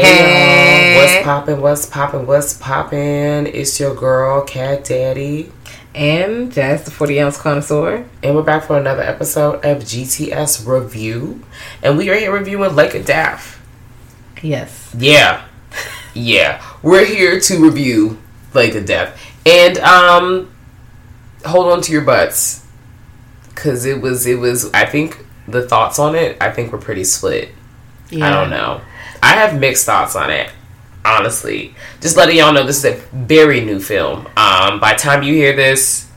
Hey, what's poppin'? What's poppin'? What's poppin'? It's your girl, Cat Daddy, and Jazz, the 40 ounce connoisseur. And we're back for another episode of GTS Review. And we are here reviewing Lake of Death. Yes. Yeah. yeah. We're here to review Lake of Death. And, um, hold on to your butts. Cause it was, it was, I think the thoughts on it, I think were pretty split. Yeah. I don't know. I have mixed thoughts on it. Honestly, just letting y'all know this is a very new film. Um, by the time you hear this,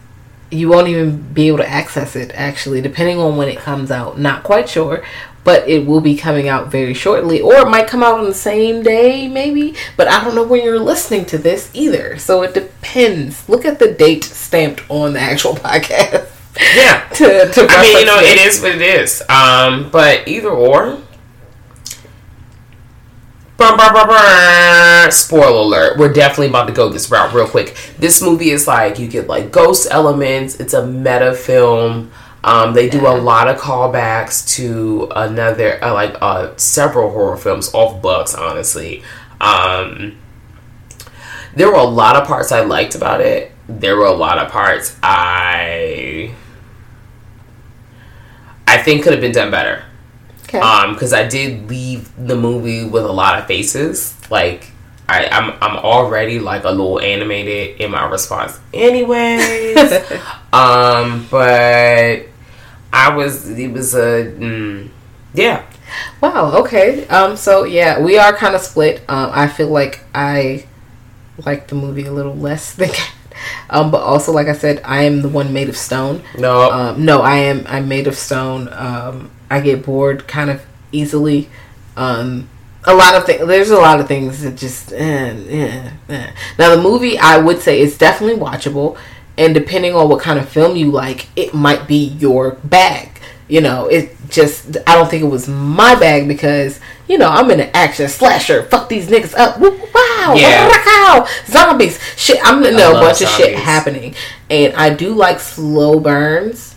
you won't even be able to access it. Actually, depending on when it comes out, not quite sure, but it will be coming out very shortly, or it might come out on the same day, maybe. But I don't know when you're listening to this either, so it depends. Look at the date stamped on the actual podcast. Yeah, to, to I mean, you know, it is what it is. Um, but either or, Spoiler alert. We're definitely about to go this route real quick. This movie is like you get like ghost elements. It's a meta film. Um, they do a lot of callbacks to another, uh, like uh, several horror films off books. Honestly, um, there were a lot of parts I liked about it. There were a lot of parts I I think could have been done better. Okay. Um, because I did leave the movie with a lot of faces. Like I, I'm I'm already like a little animated in my response, anyways. um, but I was it was a mm, yeah. Wow. Okay. Um. So yeah, we are kind of split. Um. I feel like I like the movie a little less than. Um, but also, like I said, I am the one made of stone. No, um, no, I am. I'm made of stone. Um, I get bored kind of easily. Um, a lot of things. There's a lot of things that just. Eh, eh, eh. Now the movie, I would say, is definitely watchable, and depending on what kind of film you like, it might be your bag. You know, it just. I don't think it was my bag because you know I'm in an action slasher. Fuck these niggas up. Wow. Yeah. Wow. Zombies. Shit. I'm in a bunch zombies. of shit happening, and I do like slow burns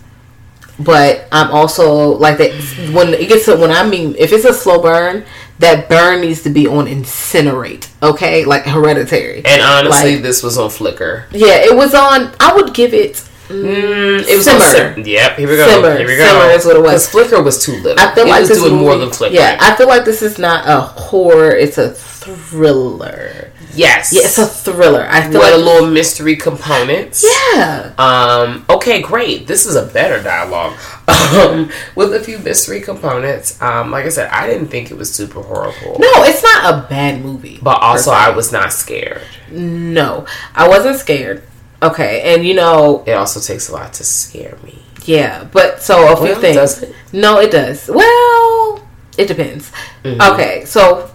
but I'm also like that when it gets to when I mean if it's a slow burn, that burn needs to be on incinerate, okay? Like hereditary. And honestly, like, this was on Flickr. Yeah, it was on. I would give it. Mm, it was simmer. Sim- yep, here we go. Simmer. Here we go. Simmer is what it was. Flickr was too little. I feel it like was this doing movie, more than Flickr. Yeah, I feel like this is not a horror. It's a thriller. Yes. Yeah, it's a thriller. I feel With like a little mystery components. Yeah. Um. Okay. Great. This is a better dialogue. Um, with a few mystery components. Um. Like I said, I didn't think it was super horrible. No, it's not a bad movie. But also, I was not scared. No, I wasn't scared. Okay, and you know, it also takes a lot to scare me. Yeah, but so a few well, things. It? No, it does. Well, it depends. Mm-hmm. Okay, so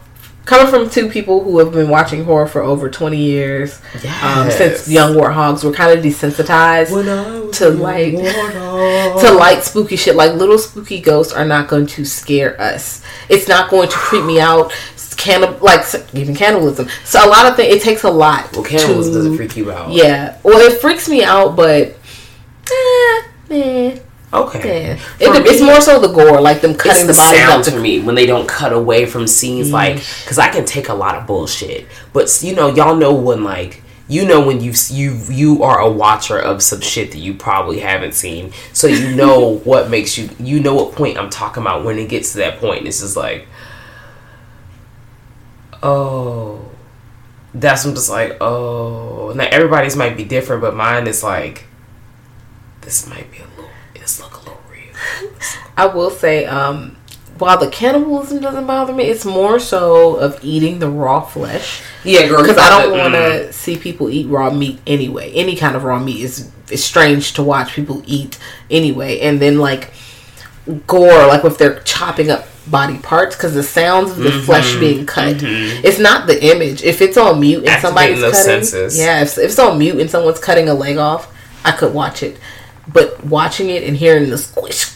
coming from two people who have been watching horror for over 20 years yes. um, since young warthogs we're kind of desensitized to like to like spooky shit like little spooky ghosts are not going to scare us it's not going to creep me out cannibal like even cannibalism so a lot of things it takes a lot well cannibalism to, doesn't freak you out yeah well it freaks me out but eh, eh. Okay. Yeah. It, it's more so the gore, like them cutting the, the body up to me when they don't cut away from scenes, mm. like because I can take a lot of bullshit, but you know, y'all know when like you know when you you you are a watcher of some shit that you probably haven't seen, so you know what makes you you know what point I'm talking about when it gets to that point. It's just like, oh, that's I'm just like, oh. Now everybody's might be different, but mine is like, this might be a this look a little real. I will say, um, while the cannibalism doesn't bother me, it's more so of eating the raw flesh. Yeah, girl. Because I don't mm. want to see people eat raw meat anyway. Any kind of raw meat is is strange to watch people eat anyway. And then like gore, like if they're chopping up body parts, because the sounds of the flesh being cut, it's not the image. If it's on mute and somebody's Activating cutting, those senses. yeah, if, if it's on mute and someone's cutting a leg off, I could watch it. But watching it and hearing the squish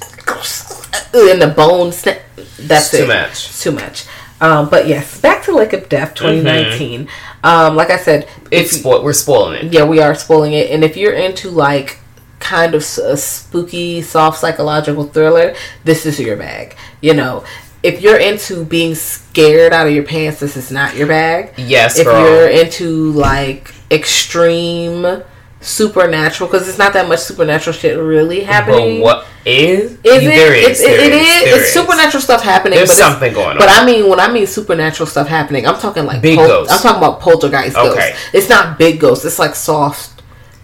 and the bone snap, that's It's too it. much. It's too much. Um, but yes, back to Lake of Death 2019. Um, like I said, It's spo- we're spoiling it. yeah, we are spoiling it. And if you're into like kind of a spooky, soft psychological thriller, this is your bag. You know, if you're into being scared out of your pants, this is not your bag. Yes, If girl. you're into like extreme supernatural, because it's not that much supernatural shit really happening. But what is? Is it? There It's, it, is, is. there It's is. supernatural stuff happening. There's but something going on. But. I mean, when I mean supernatural stuff happening, I'm talking like Big pol- ghosts. I'm talking about poltergeist Okay. ghosts. It's not big ghosts. It's like soft,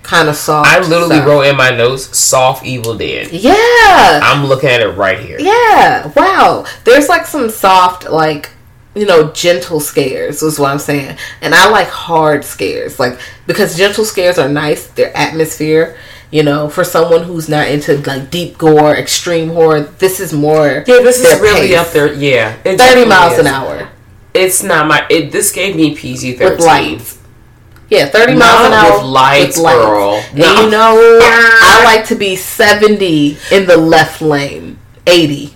kind of soft. I literally stuff. wrote in my notes "soft Evil Dead." Yeah. I'm looking at it right here. Yeah. Wow. There's like some soft, like you know, gentle scares is what I'm saying, and I like hard scares, like because gentle scares are nice. They're atmosphere. You know, for someone who's not into like deep gore, extreme horror, this is more. Yeah, this is really pace. up there. Yeah, 30 miles is. an hour It's not my. It, this gave me PG thirteen. with lights. Yeah, 30 Not miles an hour with lights, girl. And No. you know, I like to be 70 in the left lane, 80.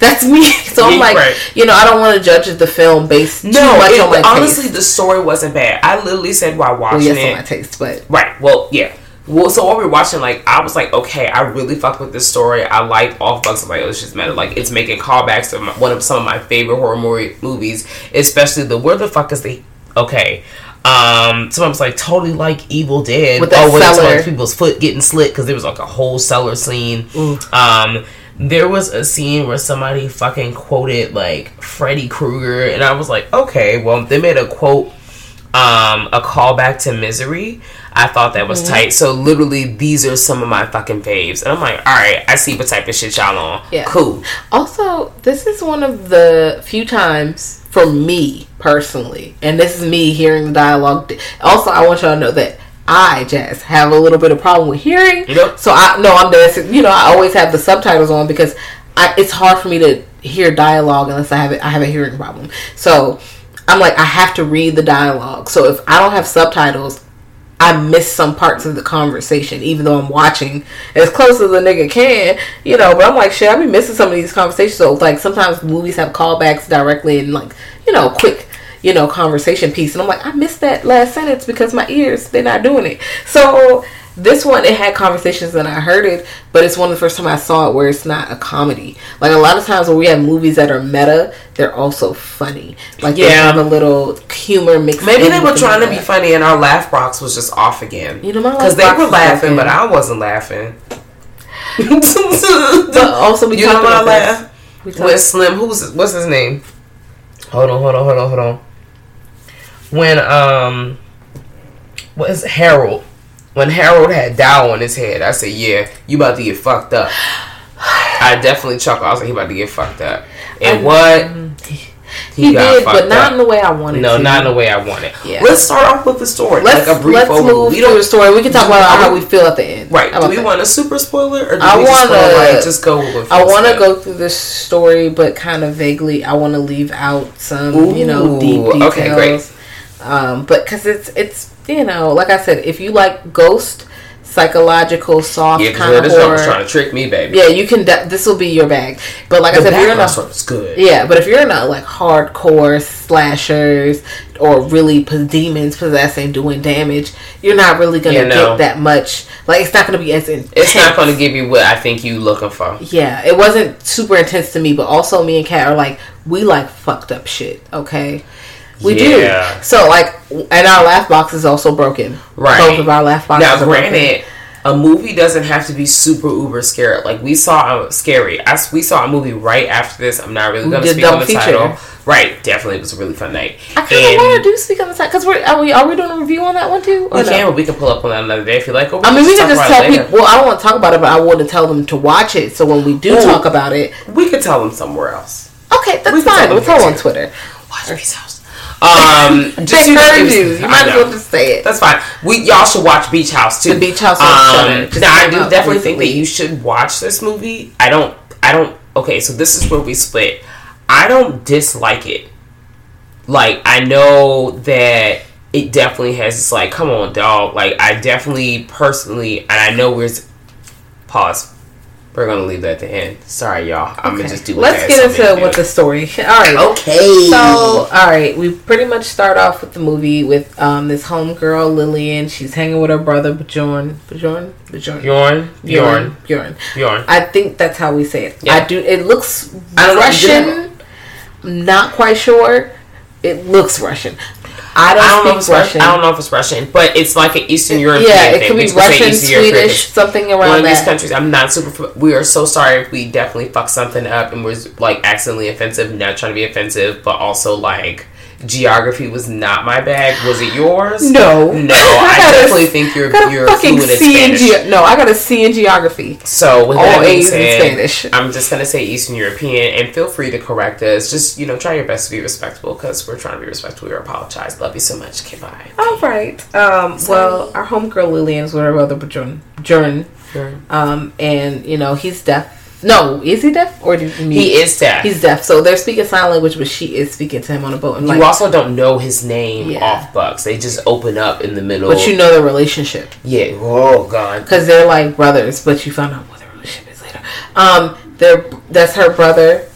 That's me. So I'm like, right. you know, I don't want to judge the film based too No, much it, on my honestly, taste. the story wasn't bad. I literally said while Well, watching yes, on my it. taste, but Right. Well, yeah. Well, so while we were watching, like, I was like, okay, I really fucked with this story. I like off bucks. I'm like, oh, it's just meta. Like, it's making callbacks to my, one of some of my favorite horror movie, movies, especially the where the fuck is the okay. Um, was like totally like Evil Dead. With oh, cellar. people's foot getting slit because there was like a whole cellar scene. Um, there was a scene where somebody fucking quoted like Freddy Krueger, and I was like, okay, well, they made a quote, um, a callback to Misery. I thought that Mm-hmm. was tight. So literally, these are some of my fucking faves, and I'm like, all right, I see what type of shit y'all on. Yeah. Cool. Also, this is one of the few times for me personally, and this is me hearing the dialogue. Also, I want y'all to know that I, just have a little bit of problem with hearing. Yep. So I no, I'm dancing. You know, I always have the subtitles on because I, it's hard for me to hear dialogue unless I have it. I have a hearing problem. So I'm like, I have to read the dialogue. So if I don't have subtitles, I miss some parts of the conversation, even though I'm watching as close as a nigga can, you know. But I'm like, shit, I be missing some of these conversations. So like sometimes movies have callbacks directly and like, you know, quick, you know, conversation piece, and I'm like, I missed that last sentence because my ears they're not doing it. So this one it had conversations and I heard it, but it's one of the first time I saw it where it's not a comedy. Like a lot of times when we have movies that are meta, they're also funny. Like they Yeah. have a little humor mixed. Maybe they were trying to be funny, and our laugh box was just off again. You know, my laugh. because they were is laughing, but I wasn't laughing. But also, we you know talked what I about laugh? this. We talked- With Slim, who's what's his name? Hold on, hold on, hold on, hold on. When um, what is? Harold? When Harold had Dow on his head, I said, "Yeah, you about to get fucked up." I definitely chuckled. I was like, "He about to get fucked up," and what? he, got did, but not up. in the way I wanted. No, to. not in the way I wanted. Yeah. Let's start off with the story. Let's like a brief let's overview. move We don't the story. We can talk about I how we feel at the end. Right. How Do we that? want a super spoiler or do I we wanna- want like just go with I want to go through this story, but kind of vaguely. I want to leave out some, you know, deep Ooh, details. okay, great. Um, but because it's it's you know, like I said, if you like ghost, psychological, soft Yeah, kind of this joke was horror, trying to trick me, baby. yeah, you can. De- this will be your bag. But like I said, if you're not story good. Yeah, but if you're not like hardcore slashers or really p- demons possessing, doing damage, you're not really gonna get that much. Like it's not gonna be as intense. It's not to give you what I think you looking for. Yeah, it wasn't super intense to me, but also me and Kat are like we like fucked up shit. Okay, we Yeah. do. So like, and our laugh box is also broken. Right. Both of our laugh boxes. Now, are broken. granted, a movie doesn't have to be super uber scary. Like we saw a scary. I, we saw a movie right after this. I'm not really going to speak on the feature. title. Right, definitely, it was a really fun night. I kind of want to do speak on the side because we're are we are we doing a review on that one too? Or We no? can, but we can pull up on that another day if you like. Or I mean, we can just tell people. Well, I don't want to talk about it, but I want to tell them to watch it. So when we do Ooh. talk about it, We could tell them somewhere else. Okay, that's We fine. We'll tell on. Twitter. Watch. Um, just you know, heard you. You might as well just say it. That's fine. We y'all should watch Beach House too. The Beach House. Um, now I do definitely think that you should watch this movie. I don't. I don't. Okay, so this is where we split. I don't dislike it. Like I know that it definitely has. It's like, come on, dog. Like I definitely personally, and I know we're. Pause. We're gonna leave that at the end. Sorry, y'all. I'm gonna just do. What Let's get into what the story. All right. Okay. So, all right, we pretty much start off with the movie with um, this homegirl Lillian. She's hanging with her brother Bjorn. Bjorn. Bjorn. Bjorn. Bjorn. Bjorn. Bjorn. I think that's how we say it. Yeah. I do. It looks I don't Russian. I'm not quite sure. It looks Russian. I don't, I don't know if it's Russian. Russian. I don't know if it's Russian, but it's like an Eastern European yeah, it thing. could be Russian. Swedish, something around One of these countries, I'm not super. We are so sorry if we definitely fucked something up and was like accidentally offensive. Not trying to be offensive, but also like geography was not my bag. Was it yours? No, no. I, a- definitely think you're a you're fucking C in Spanish. ge- No, I got a C in geography. So with All that A's in Spanish. I'm just gonna say Eastern European, and feel free to correct us. Just you know, try your best to be respectful because we're trying to be respectful. We apologize. Love you so much. Okay, bye. All right. Um, well, our homegirl Lillian's with her brother Bjorn. Bjorn. Sure. Um, and you know he's deaf. No, is he deaf or did he? He is deaf. He's deaf. So they're speaking sign language, but she is speaking to him on a boat. And like, you also don't know his name Yeah. off Bucks. They just open up in the middle. but you know the relationship yeah. Oh God. because they're like brothers. But you found out what the relationship is later. Um, they're that's her brother.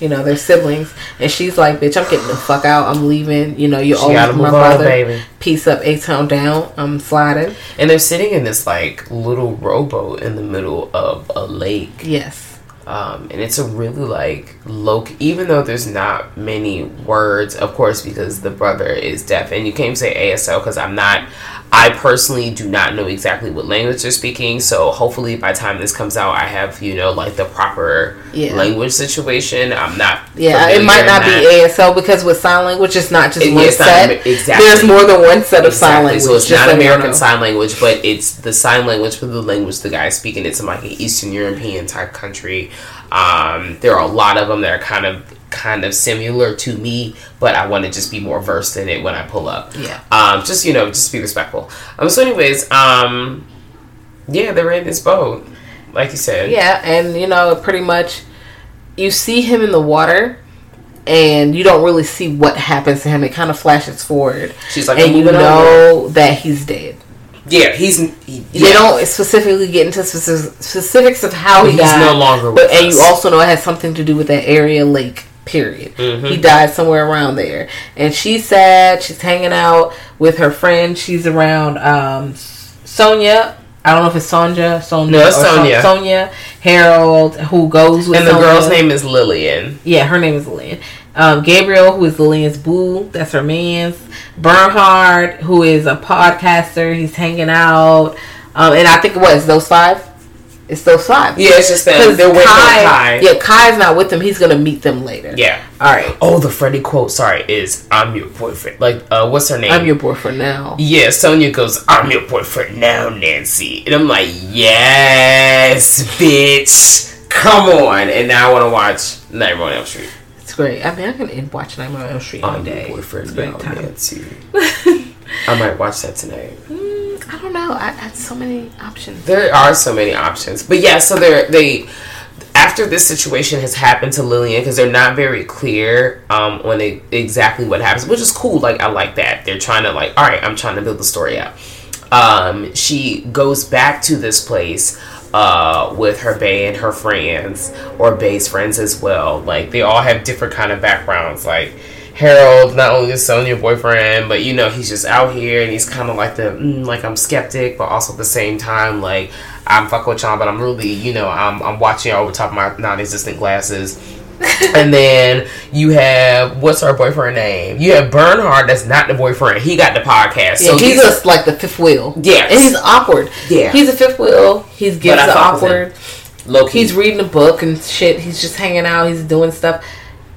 You know, they're siblings, and she's like, "Bitch, I'm getting the fuck out. I'm leaving. You know, you're She always my move on, brother. baby. Peace up, A town down. I'm sliding. And they're sitting in this like little rowboat in the middle of a lake. Yes. Um, and it's a really like low even though there's not many words of course because the brother is deaf and you can't say asl because i'm not i personally do not know exactly what language they're speaking so hopefully by the time this comes out i have you know like the proper Yeah. language situation i'm not Yeah, it might not be ASL because with sign language, it's not just It- one it's not set. Exactly. There's more than one set of sign language. So it's just not American. Sign Language, but it's the sign language for the language the guy's speaking. It's in like an Eastern European type country. Um, there are a lot of them that are kind of kind of similar to me, but I want to just be more versed in it when I pull up. Yeah. Um, just you know, just be respectful. Um. So, anyways, um, yeah, they're in this boat, like you said. Yeah, and you know, pretty much, you see him in the water, and you don't really see what happens to him. It kind of flashes forward, She's like, and you know that he's dead. Yeah, he's. He, They don't specifically get into specific, specifics of how he He's died. no longer but with and us. you also know it has something to do with that area lake. Period. Mm-hmm. He died somewhere around there, and she's sad. She's hanging out with her friend. She's around um, Sonia. I don't know if it's Sonja, Sonia, No, it's Sonia. Sonia Harold, who goes with And the Sonia. girl's name is Lillian. Yeah, her name is Lillian. Um, Gabriel, who is Lillian's boo, that's her man's. Bernhard, who is a podcaster, he's hanging out. Um, and I think what is those five? It's those five. Yeah, it's just them. Because They're waiting on Kai, Kai. yeah, Kai's not with them. He's gonna meet them later. Yeah. All right. Oh, the Freddie quote, sorry, is I'm your boyfriend. Like, uh, what's her name? I'm your boyfriend now. Yeah, Sonia goes, I'm your boyfriend now, Nancy. And I'm like, yes, bitch. Come on. And now I want to watch Nightmare on Elm Street. Great. I mean, I can watch Nightmare on Elm Street I'm your day. boyfriend It's great time. I might watch that tonight. Mm, I don't know. I had so many options. There are so many options. But yeah, so they're, they, after this situation has happened to Lillian, because they're not very clear um, on they, exactly what happens, which is cool. Like, I like that. They're trying to, like, all right, I'm trying to build the story out. Um, she goes back to this place uh, with her Bay and her friends, or Bay's friends as well. Like, they all have different kind of backgrounds. Like, Harold, not only is Sonia boyfriend, but you know he's just out here and he's kind of like the mm, like I'm skeptic, but also at the same time like I'm fuck with y'all, but I'm really you know I'm I'm watching y'all over top of my non-existent glasses. and then you have what's her boyfriend name? You have Bernhard, that's not the boyfriend. He got the podcast. Yeah, so he's just like the fifth wheel. Yeah, and he's awkward. Yeah. he's a fifth wheel. He's gives the fuck with him. awkward. low. He's reading a book and shit. He's just hanging out. He's doing stuff.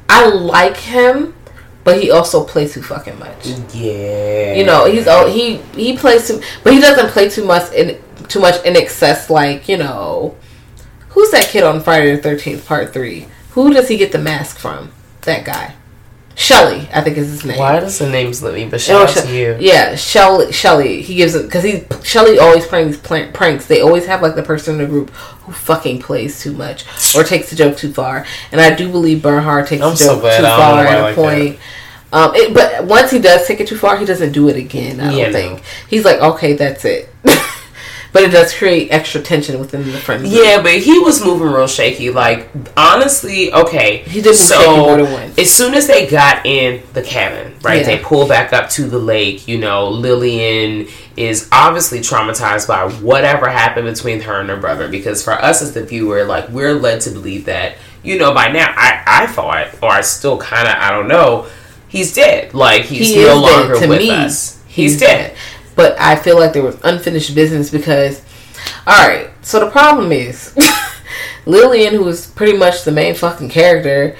I like him, but he also plays too fucking much. yeah. You know, he's oh he he plays too, but he doesn't play too much in too much in excess. Like you know, who's that kid on Friday the Thirteenth Part Three? Who does he get the mask from? that guy. Shelly, I think is his name. Why does the name slip me? But Oh, shout out to you. Yeah, Shelly. Shelly. He gives it because he Shelly always pranks prank, pranks. They always have like the person in the group who fucking plays too much or takes the joke too far. And I do believe Bernhard takes I'm the joke glad too far at a like point. Um, it, but once he does take it too far, he doesn't do it again. I don't Yeah, no. think he's like, okay, that's it. but it does create extra tension within the friend group. Yeah, but he was moving real shaky. Like honestly, okay. He did move shaky more than once. As soon as they got in the cabin, right? Yeah. They pull back up to the lake. You know, Lillian is obviously traumatized by whatever happened between her and her brother. Because for us as the viewer, like we're led to believe that you know by now. I I thought, or I still kind of I don't know. He's dead. Like he's He no dead. longer To with me, us. He's, dead. But I feel like there was unfinished business because, all right. So the problem is, Lillian, who is pretty much the main fucking character,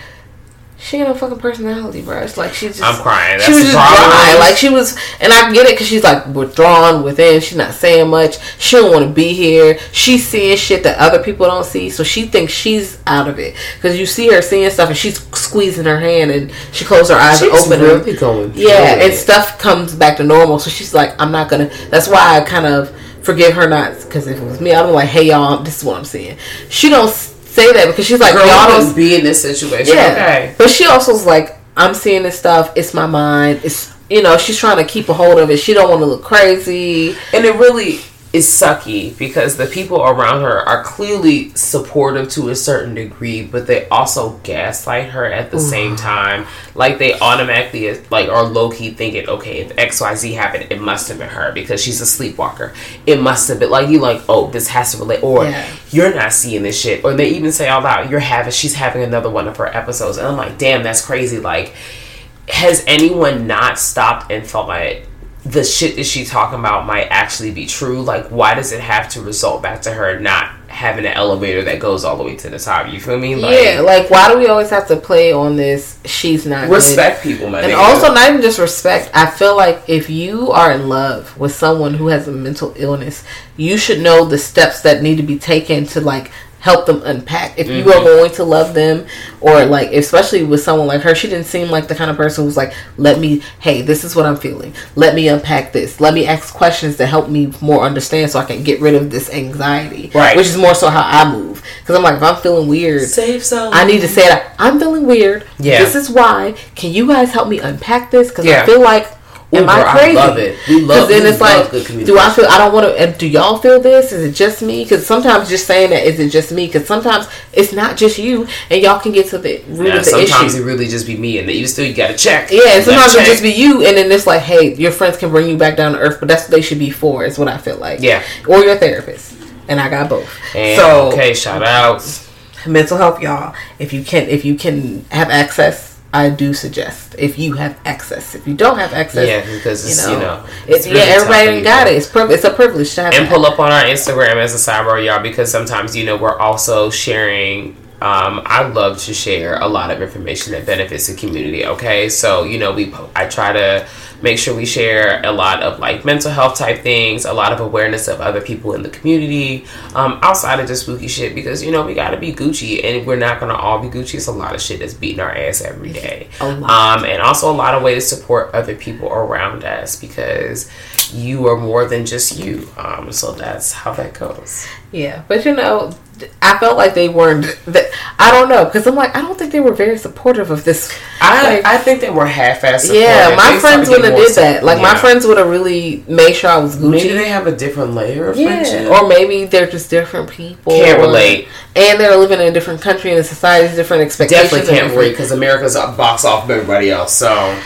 she ain't no fucking personality, bro. It's like she just. I'm crying. That's she was the just problem. dry. Like she was, and I get it because she's like withdrawn within. She's not saying much. She don't want to be here. She's seeing shit that other people don't see, so she thinks she's out of it. Because you see her seeing stuff, and she's squeezing her hand, and she closed her eyes and She's open them. really going. through Yeah, and it. stuff comes back to normal. So she's like, I'm not gonna. That's why I kind of forgive her not because if it was me, I'm like, hey y'all, this is what I'm seeing. She don't s- say that because she's like, Girl, y'all y'all don't. be in this situation. Yeah, Okay. but she also is like, I'm seeing this stuff. It's my mind. It's you know, she's trying to keep a hold of it. She don't want to look crazy. And it really is sucky because the people around her are clearly supportive to a certain degree, but they also gaslight her at the same time. Like they automatically like are low key thinking, okay, if X Y Z happened, it must have been her because she's a sleepwalker. It must have been like you like, oh, this has to relate, or Yeah. you're not seeing this shit, or they even say all out, you're having, she's having another one of her episodes, and I'm like, damn, that's crazy. Like, has anyone not stopped and thought the shit that she's talking about might actually be true? Like, why does it have to result back to her not having an elevator that goes all the way to the top? You feel me? Like, yeah, like why do we always have to play on this? She's not good? respect people, man. And also, not even just respect. I feel like if you are in love with someone who has a mental illness, you should know the steps that need to be taken to like help them unpack. If you are mm-hmm. going to love them, or like especially with someone like her, she didn't seem like the kind of person who's like, "Let me, hey, this is what I'm feeling. Let me unpack this. Let me ask questions to help me more understand, so I can get rid of this anxiety." Right. Which is more so how I move. Because I'm like, if I'm feeling weird, save some. I need to say that I'm feeling weird. Yeah. This is why. Can you guys help me unpack this? Because Yeah. I feel like, am I girl, I crazy? love it. We love- then it's like, good do I feel? I don't want to. And do y'all feel this? Is it just me? Because sometimes just saying that is it just me? Because sometimes it's not just you, and y'all can get to the root Yeah, of the sometimes issue. Sometimes it really just be me, and even still, you gotta check. Yeah, and sometimes it just be you, and then it's like, hey, your friends can bring you back down to earth, but that's what they should be for. Is what I feel like. Yeah. or your therapist, and I got both. And, so okay, shout outs. mental health y'all if you can if you can have access i do suggest if you have access if you don't have access Yeah, because it's, you know, it's, it's really yeah everybody got it it's, priv- it's a privilege to have and pull up on our Instagram as a sidebar, y'all, because sometimes you know we're also sharing. Um, I love to share a lot of information that benefits the community. Okay, so you know we po- I try to make sure we share a lot of like mental health type things, a lot of awareness of other people in the community, um, outside of just spooky shit because you know we got to be Gucci and we're not gonna all be Gucci. It's a lot of shit that's beating our ass every day. A lot. Um, and also a lot of ways to support other people around us because you are more than just you. Um, so that's how that goes. yeah but you know i felt like they weren't that i don't know because i'm like i don't think they were very supportive of this I, Like- I think they were half-assed. yeah my They friends wouldn't have did that like my friends would have really made sure i was gucci Maybe they have a different layer of yeah, friendship. or maybe they're just different people. Can't relate. and they're living in a different country and the society's different expectations. Definitely can't relate because America's a box off of everybody else. So,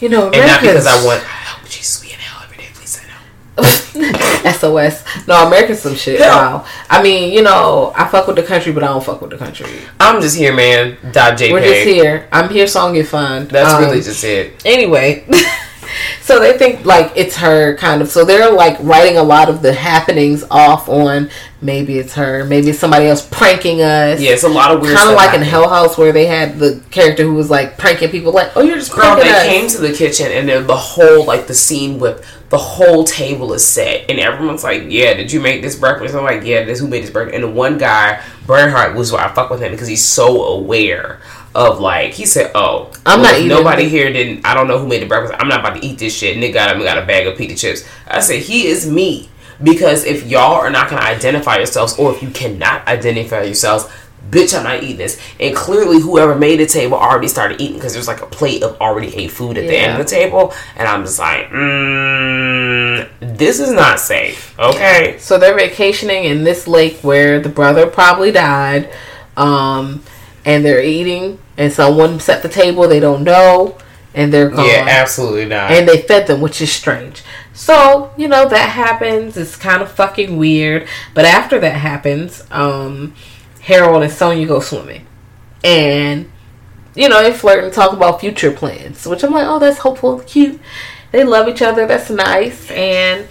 You know, and not because I want she's sweet in hell every day. Please say no. SOS. No, America's some shit. Wow. I mean, you know, I fuck with the country, but I don't fuck with the country. I'm just here, man. Dot JPEG. We're just here. I'm here, song get fun. That's Um, really just it. anyway. so they think like it's her kind of. So they're like writing a lot of the happenings off on maybe it's her, maybe it's somebody else pranking us. Yeah, it's a lot of weird. Kind of like in. Hell House where they had the character who was like pranking people, like, "Oh, you're just Girl, they us." came to the kitchen and then the whole like the scene with the whole table is set and everyone's like, "Yeah, did you make this breakfast?" I'm like, "Yeah, this who made this breakfast." And the one guy, Bernhard, was why I fuck with him because he's so aware of like he said, "Oh, I'm well, not eating Nobody it." here didn't. I don't know who made the breakfast. I'm not about to eat this shit." And they got him got a bag of pita chips. I said, "He is me." Because if y'all are not going to identify yourselves, or if you cannot identify yourselves, bitch, I'm not eating this. And clearly, whoever made the table already started eating because there's like a plate of already ate food at the end of the table. And I'm just like, mm, this is not safe. Okay. So they're vacationing in this lake where the brother probably died, um, and they're eating, and someone set the table they don't know, and they're gone. Yeah, absolutely not. and they fed them, which is strange. So, you know, that happens. It's kind of fucking weird. But after that happens, um, Harold and Sonia go swimming. And, you know, they flirt and talk about future plans, which I'm like, oh, that's hopeful, cute. They love each other. That's nice. And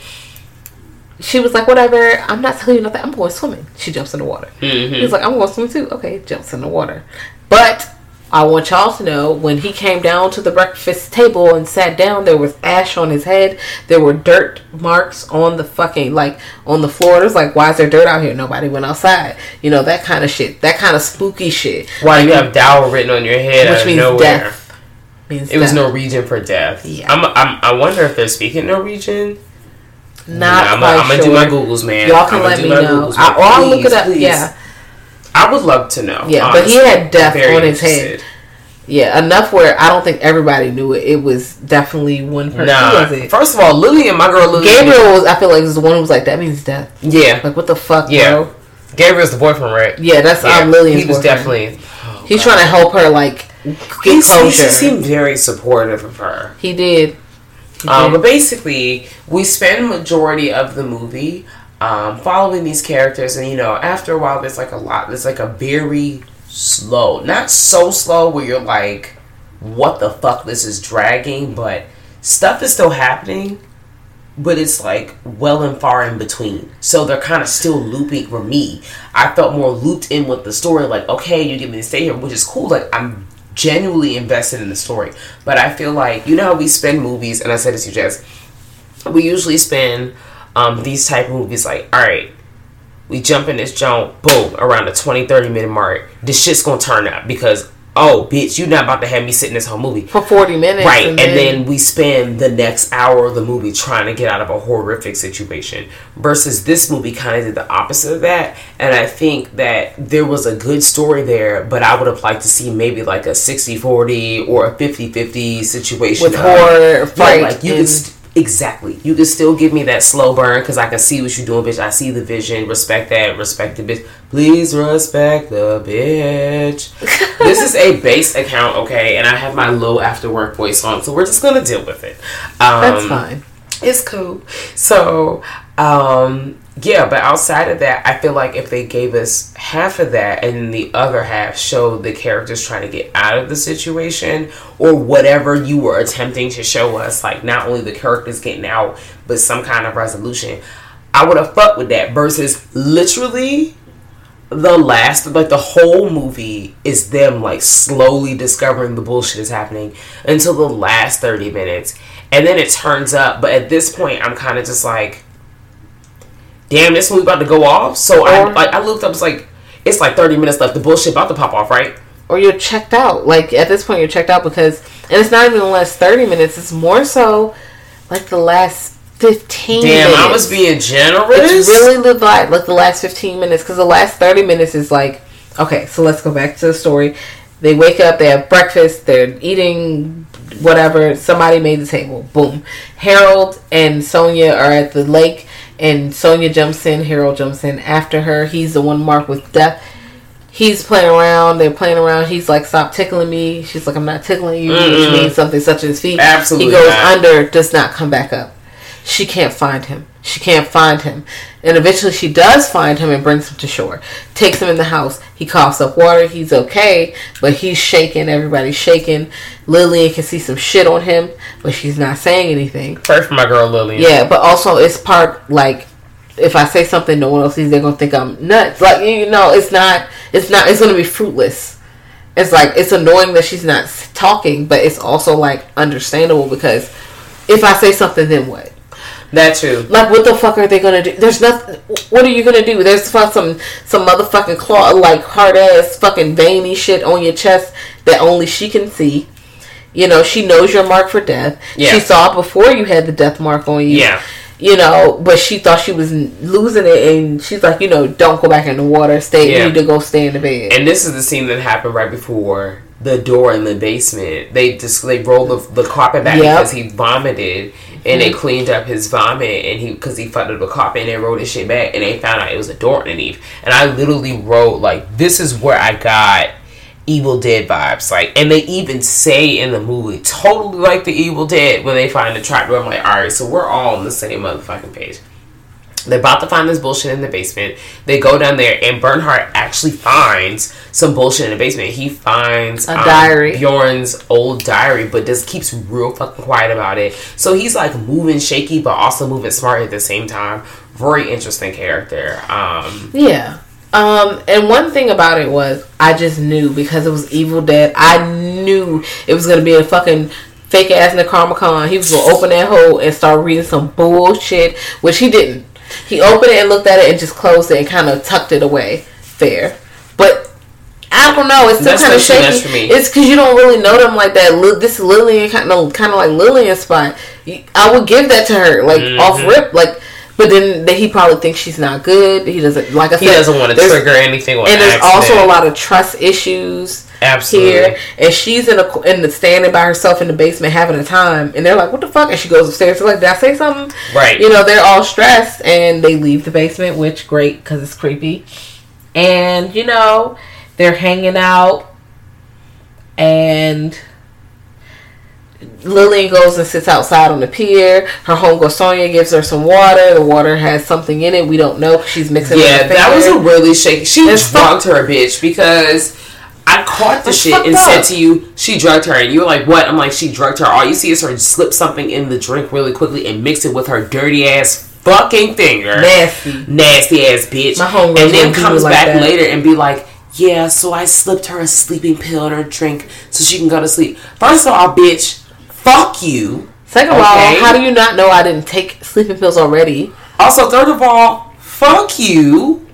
she was like, whatever, I'm not telling you nothing. I'm going swimming. She jumps in the water. Mm-hmm. He's like, I'm going swim too. Okay, jumps in the water. But I want y'all to know when he came down to the breakfast table and sat down, there was ash on his head. There were dirt marks on the fucking, like, on the floor. It was like, why is there dirt out here? Nobody went outside. You know, that kind of shit. That kind of spooky shit. Why you have Dow written on your head, Which means nowhere. death. Means It was. Norwegian for death. Yeah. I'm, I'm, I wonder if they're speaking Norwegian. Not I'm quite gonna sure. do my Googles, man. Y'all can I'ma let do me my know. Googles, I, or I'll look it up. please. Yeah. I would love to know. Yeah, but he had death on his head. Yeah, enough where I don't think everybody knew it. It was definitely one person. Nah. was it? First of all, Lillian, my girl Lillian. Gabriel was. I feel like was the one who was like, "That means death." Yeah. Like, what the fuck, Yeah. bro? Gabriel's the boyfriend, right? Yeah, that's Yeah. um, Lillian's. He was boyfriend. definitely. He's trying to help her, like, get He, he seemed very supportive of her. he did. He Um, did. but basically, we spend majority of the movie um, following these characters, and you know, after a while, there's like a lot. There's like a very slow, not so slow where you're like, "What the fuck? This is dragging," but stuff is still happening. But it's like well and far in between, so they're kind of still looping. For me, I felt more looped in with the story. Like, okay, you give me to stay here, which is cool. Like, I'm genuinely invested in the story. But I feel like you know how we spend movies, and I said this to you, Jess we usually spend um, these type of movies like, all right, we jump in this jump, boom, around the 20, 30 minute mark. This shit's gonna turn up because, oh, bitch, you're not about to have me sitting this whole movie. for forty minutes, Right, and then we spend the next hour of the movie trying to get out of a horrific situation. Versus this movie kind of did the opposite of that. And I think that there was a good story there, but I would have liked to see maybe like a 60 40 or a 50 50 situation. With horror, fight, like you and- could. St- Exactly. You can still give me that slow burn because I can see what you're doing, bitch. I see the vision. Respect that. Respect the bitch. Please respect the bitch. this is a base account, okay? And I have my low after work voice on, so we're just gonna deal with it. Um, that's fine. It's cool. So, um, yeah, but outside of that, I feel like if they gave us half of that and the other half showed the characters trying to get out of the situation or whatever you were attempting to show us, like not only the characters getting out, but some kind of resolution, I would have fucked with that versus literally the last like the whole movie is them like slowly discovering the bullshit is happening until the last 30 minutes. And then it turns up but at this point i'm kind of just like damn this movie about to go off so i like i looked up it's like it's like 30 minutes left the bullshit about to pop off right Or you're checked out. Like at this point, you're checked out because, and it's not even the last thirty minutes. It's more so like the last fifteen. damn minutes. i was being generous It's really the vibe, like the last 15 minutes, because the last 30 minutes is like, okay, so let's go back to the story. They wake up, they have breakfast, they're eating whatever, somebody made the table. Boom. Harold and Sonia are at the lake, and Sonia jumps in, Harold jumps in after her. He's the one marked with death. He's playing around, they're playing around. He's like, Stop tickling me. She's like, I'm not tickling you, which Mm-mm. means something such as feet. Absolutely He goes not. under, does not come back up. She can't find him. She can't find him. And eventually she does find him and brings him to shore. Takes him in the house. He coughs up water. He's okay, but he's shaking. Everybody's shaking. Lillian can see some shit on him, but she's not saying anything. First, my girl lillian Yeah, but also it's part like if I say something no one else sees, they're gonna think I'm nuts. Like you know, it's not. It's not. It's gonna be fruitless. It's like it's annoying that she's not talking, but it's also like understandable because if I say something, then what? That too Like, what the fuck are they gonna do? There's nothing. What are you gonna do? There's some some motherfucking claw, like hard ass fucking veiny shit on your chest. that only she can see. You know, she knows your mark for death. Yeah. She saw it before you had the death mark on you. Yeah. You know, but she thought she was losing it, and she's like, you know, don't go back in the water. Stay. Yeah. You need to go stay in the bed. And this is the scene that happened right before the door in the basement. They just they rolled the, the carpet back Yep. Because he vomited, and they mm-hmm. cleaned up his vomit, and he because he fucked up the carpet, and they rolled his shit back, and they found out it was a door underneath. And I literally wrote like, "This is where I got." Evil Dead vibes, like, and they even say in the movie, totally like the Evil Dead when they find the trapdoor. I'm like, all right, so we're all on the same motherfucking page. They're about to find this bullshit in the basement. They go down there, and Bernhard actually finds some bullshit in the basement. He finds um, A diary. Bjorn's old diary, but just keeps real fucking quiet about it. So he's like moving shaky, but also moving smart at the same time. Very interesting character. Um, Yeah. Um, and one thing about it was I just knew because it was Evil Dead. I knew it was gonna be a fucking fake ass Necronomicon. He was gonna open that hole and start reading some bullshit, which he didn't. He opened it and looked at it and just closed it and kind of tucked it away there. But I don't know. It's still kind of shaky. for me. It's because you don't really know them like that. This Lillian kind of kind of like Lillian spot. I would give that to her like Mm-hmm. off rip like. But then he probably thinks she's not good. He doesn't like I said. he doesn't want to trigger anything. And there's also a lot of trust issues Absolutely. here. And she's in a in the standing by herself in the basement having a time, and they're like, "What the fuck?" And she goes upstairs. They're like, "Did I say something?" Right. You know, they're all stressed, and they leave the basement, which great because it's creepy. And you know, they're hanging out, and. Lillian goes and sits outside on the pier. Her homegirl Sonia gives her some water. The water has something in it. We don't know. She's mixing. it Yeah, that was a really shaky. She It's drugged her, bitch, because I caught the It's shit and up. said to you, she drugged her, and you were like, "What?" I'm like, "She drugged her." All you see is her slip something in the drink really quickly and mix it with her dirty ass fucking finger, nasty. nasty ass bitch, My homegirls and then comes like back that. later and be like. Yeah, so I slipped her a sleeping pill in her drink so she can go to sleep. First of all, bitch, fuck you. Second of Okay. all, how do you not know I didn't take sleeping pills already? Also, third of all, fuck you,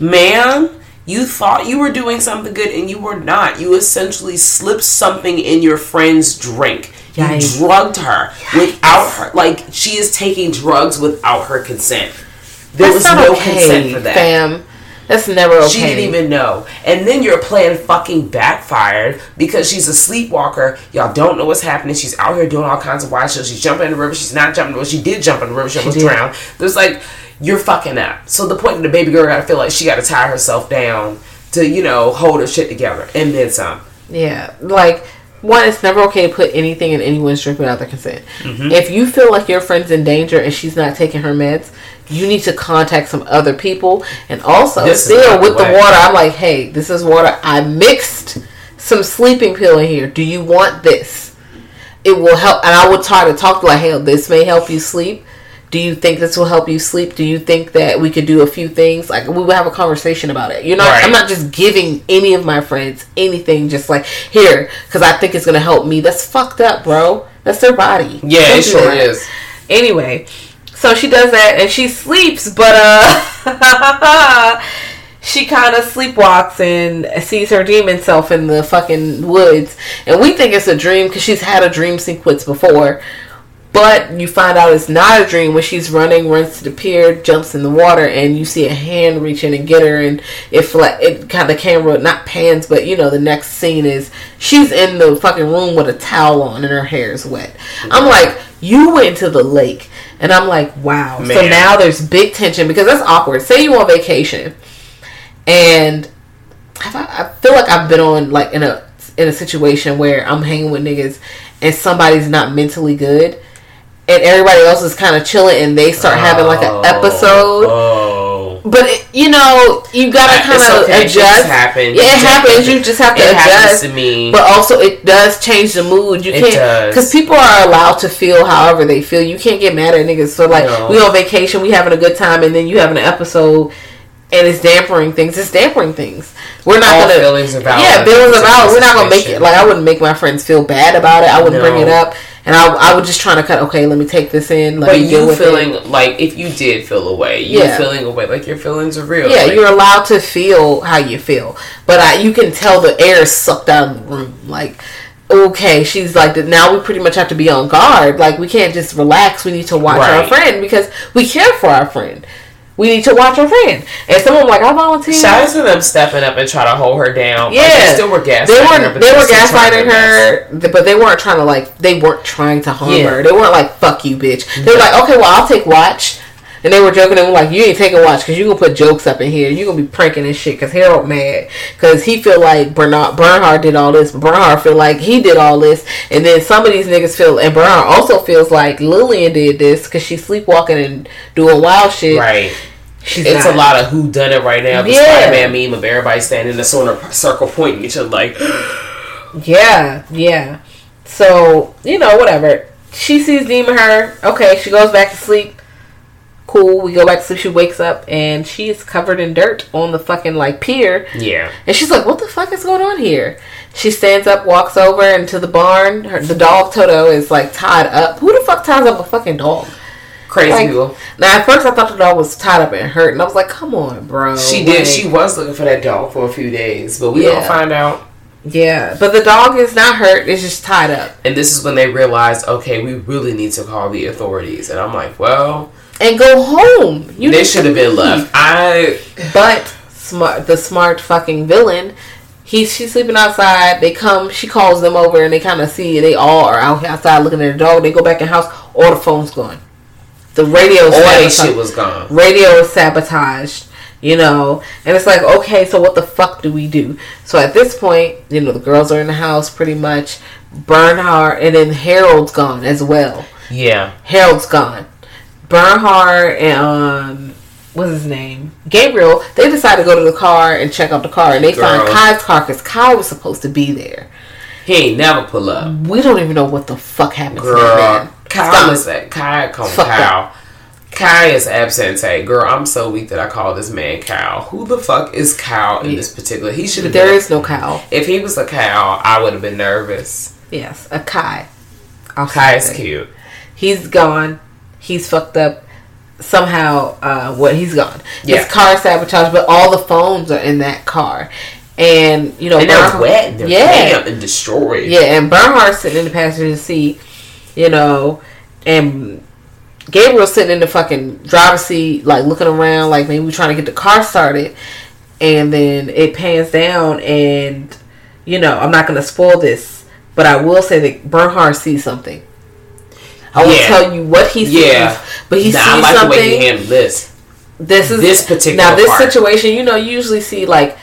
man. You thought you were doing something good and you were not. You essentially slipped something in your friend's drink. Yikes. You drugged her without her. Like, she is taking drugs without her consent. There That's was no okay, consent for that. fam. That's never okay. She didn't even know. And then your plan fucking backfired because she's a sleepwalker. Y'all don't know what's happening. She's out here doing all kinds of wild shit. She's jumping in the river. She's not jumping in the river. She did jump in the river. She almost did. drowned. There's like, you're fucking up. So the point of the baby girl gotta feel like she gotta tie herself down to, you know, hold her shit together. And then some. Yeah, like one, it's never okay to put anything in anyone's drink without their consent. Mm-hmm. If you feel like your friend's in danger and she's not taking her meds, you need to contact some other people. And also, This still not the with the water, I'm like, hey, this is water. I mixed some sleeping pill in here. Do you want this? It will help. And I would try to talk to like, hey, this may help you sleep. Do you think this will help you sleep? Do you think that we could do a few things? Like we would have a conversation about it. You're not. Right. I'm not just giving any of my friends anything. Just like here, because I think it's gonna help me. That's fucked up, bro. That's their body. Yeah, Don't it sure that. is. Anyway, so she does that and she sleeps, but uh, she kind of sleepwalks and sees her demon self in the fucking woods, and we think it's a dream because she's had a dream sequence before. But you find out it's not a dream when she's running, runs to the pier, jumps in the water, and you see a hand reach in and get her, and it fla- it kind of camera not pans, but you know the next scene is she's in the fucking room with a towel on and her hair is wet. I'm like, you went to the lake, and I'm like, wow. So now there's big tension because that's awkward. Say you on vacation, and have I, I feel like I've been on like in a in a situation where I'm hanging with niggas and somebody's not mentally good and everybody else is kind of chilling and they start having like an oh. episode. Oh. But it, you know, you gotta kind of okay. adjust. Happen. Yeah, it happens. You just have to It adjust. to me. But also, it does change the mood. You can't because people are allowed to feel however they feel. You can't get mad at niggas. So like, No. we on vacation, we having a good time, and then you having an episode. And it's dampering things. It's dampering things. We're not All gonna. feelings valid Yeah, in feelings valid. We're not gonna make it like I wouldn't make my friends feel bad about it. I wouldn't bring it up. And I, I was just trying to cut. Okay, let me take this in. But you feeling it. like if you did feel away, you're Yeah. feeling away like your feelings are real. Yeah, Like, you're allowed to feel how you feel, but I, you can tell the air sucked out of the room. Like, okay, she's like, now we pretty much have to be on guard. Like, we can't just relax. We need to watch our friend because we care for our friend. We need to watch our friend. And someone like, I volunteer. Shout out to them stepping up and try to hold her down. Yeah, Like, they still were gaslighting They her. were but they were gaslighting her, her, but they weren't trying to like they weren't trying to harm Yeah. her. They weren't like fuck you, bitch. They were like, okay, well I'll take watch, and they were joking and were like, you ain't taking watch because you gonna put jokes up in here. You gonna be pranking and shit because Harold mad because he feel like Bernard Bernhard did all this, Bernhard feel like he did all this, and then some of these niggas feel and Bernhard also feels like Lillian did this because she's sleepwalking and doing wild shit. Right. She's It's not. a lot of who done it right now. The Yeah. Spider-Man meme of everybody standing in a sort of circle pointing each other like, Yeah, yeah. So, you know, whatever. She sees Demon her. Okay, she goes back to sleep. Cool. We go back to sleep. She wakes up and she is covered in dirt on the fucking like pier. yeah. And she's like, "What the fuck is going on here?" She stands up, walks over into the barn. Her, the dog Toto is like tied up. Who the fuck ties up a fucking dog? Crazy Like, people. now at first I thought the dog was tied up and hurt, and I was like, "Come on, bro." She did. She was looking for that dog for a few days, but we Yeah. don't find out. yeah, but the dog is not hurt. It's just tied up. And this is when they realized, okay, we really need to call the authorities. And I'm like, well, And go home. You they should have been left. I But smart, the smart fucking villain, he's she's sleeping outside. They come, she calls them over, and they kind of see they all are out outside looking at the dog. They go back in the house. All the phone's gone. The radio, all that shit was gone. radio is sabotaged. You know, and it's like, okay, so what the fuck do we do? So at this point, you know, the girls are in the house pretty much. Bernhard and then Harold's gone as well. Yeah. Harold's gone. Bernhard and um, what's his name? Gabriel. They decide to go to the car and check out the car, and they find Girl. Kai's car because Kai was supposed to be there. He ain't never pull up. We don't even know what the fuck happened to that man. Kyle Stop. is that Kai him Fuck Kyle. Kai is absent. Girl, I'm so weak that I call this man Kyle. Who the fuck is Kyle in this particular? He should have There been. is no Kyle. If he was a Kyle, I would have been nervous. Yes, a Kai. I'll Kai is cute. He's gone. He's fucked up. Somehow, uh, what he's gone. Yeah. His car sabotaged, but all the phones are in that car, and you know, And they're Bernhard- wet and they're yeah, damp and destroyed. Yeah, and Bernhard's sitting in the passenger seat, you know, and Gabriel's sitting in the fucking driver's seat, like looking around, like maybe we're trying to get the car started. And then it pans down, and you know, I'm not gonna spoil this, but I will say that Bernhard sees something. I won't Yeah. tell you what he sees, Yeah. but he Nah, I sees like the something way he handled this. this is This particular now this part. situation you know you usually see like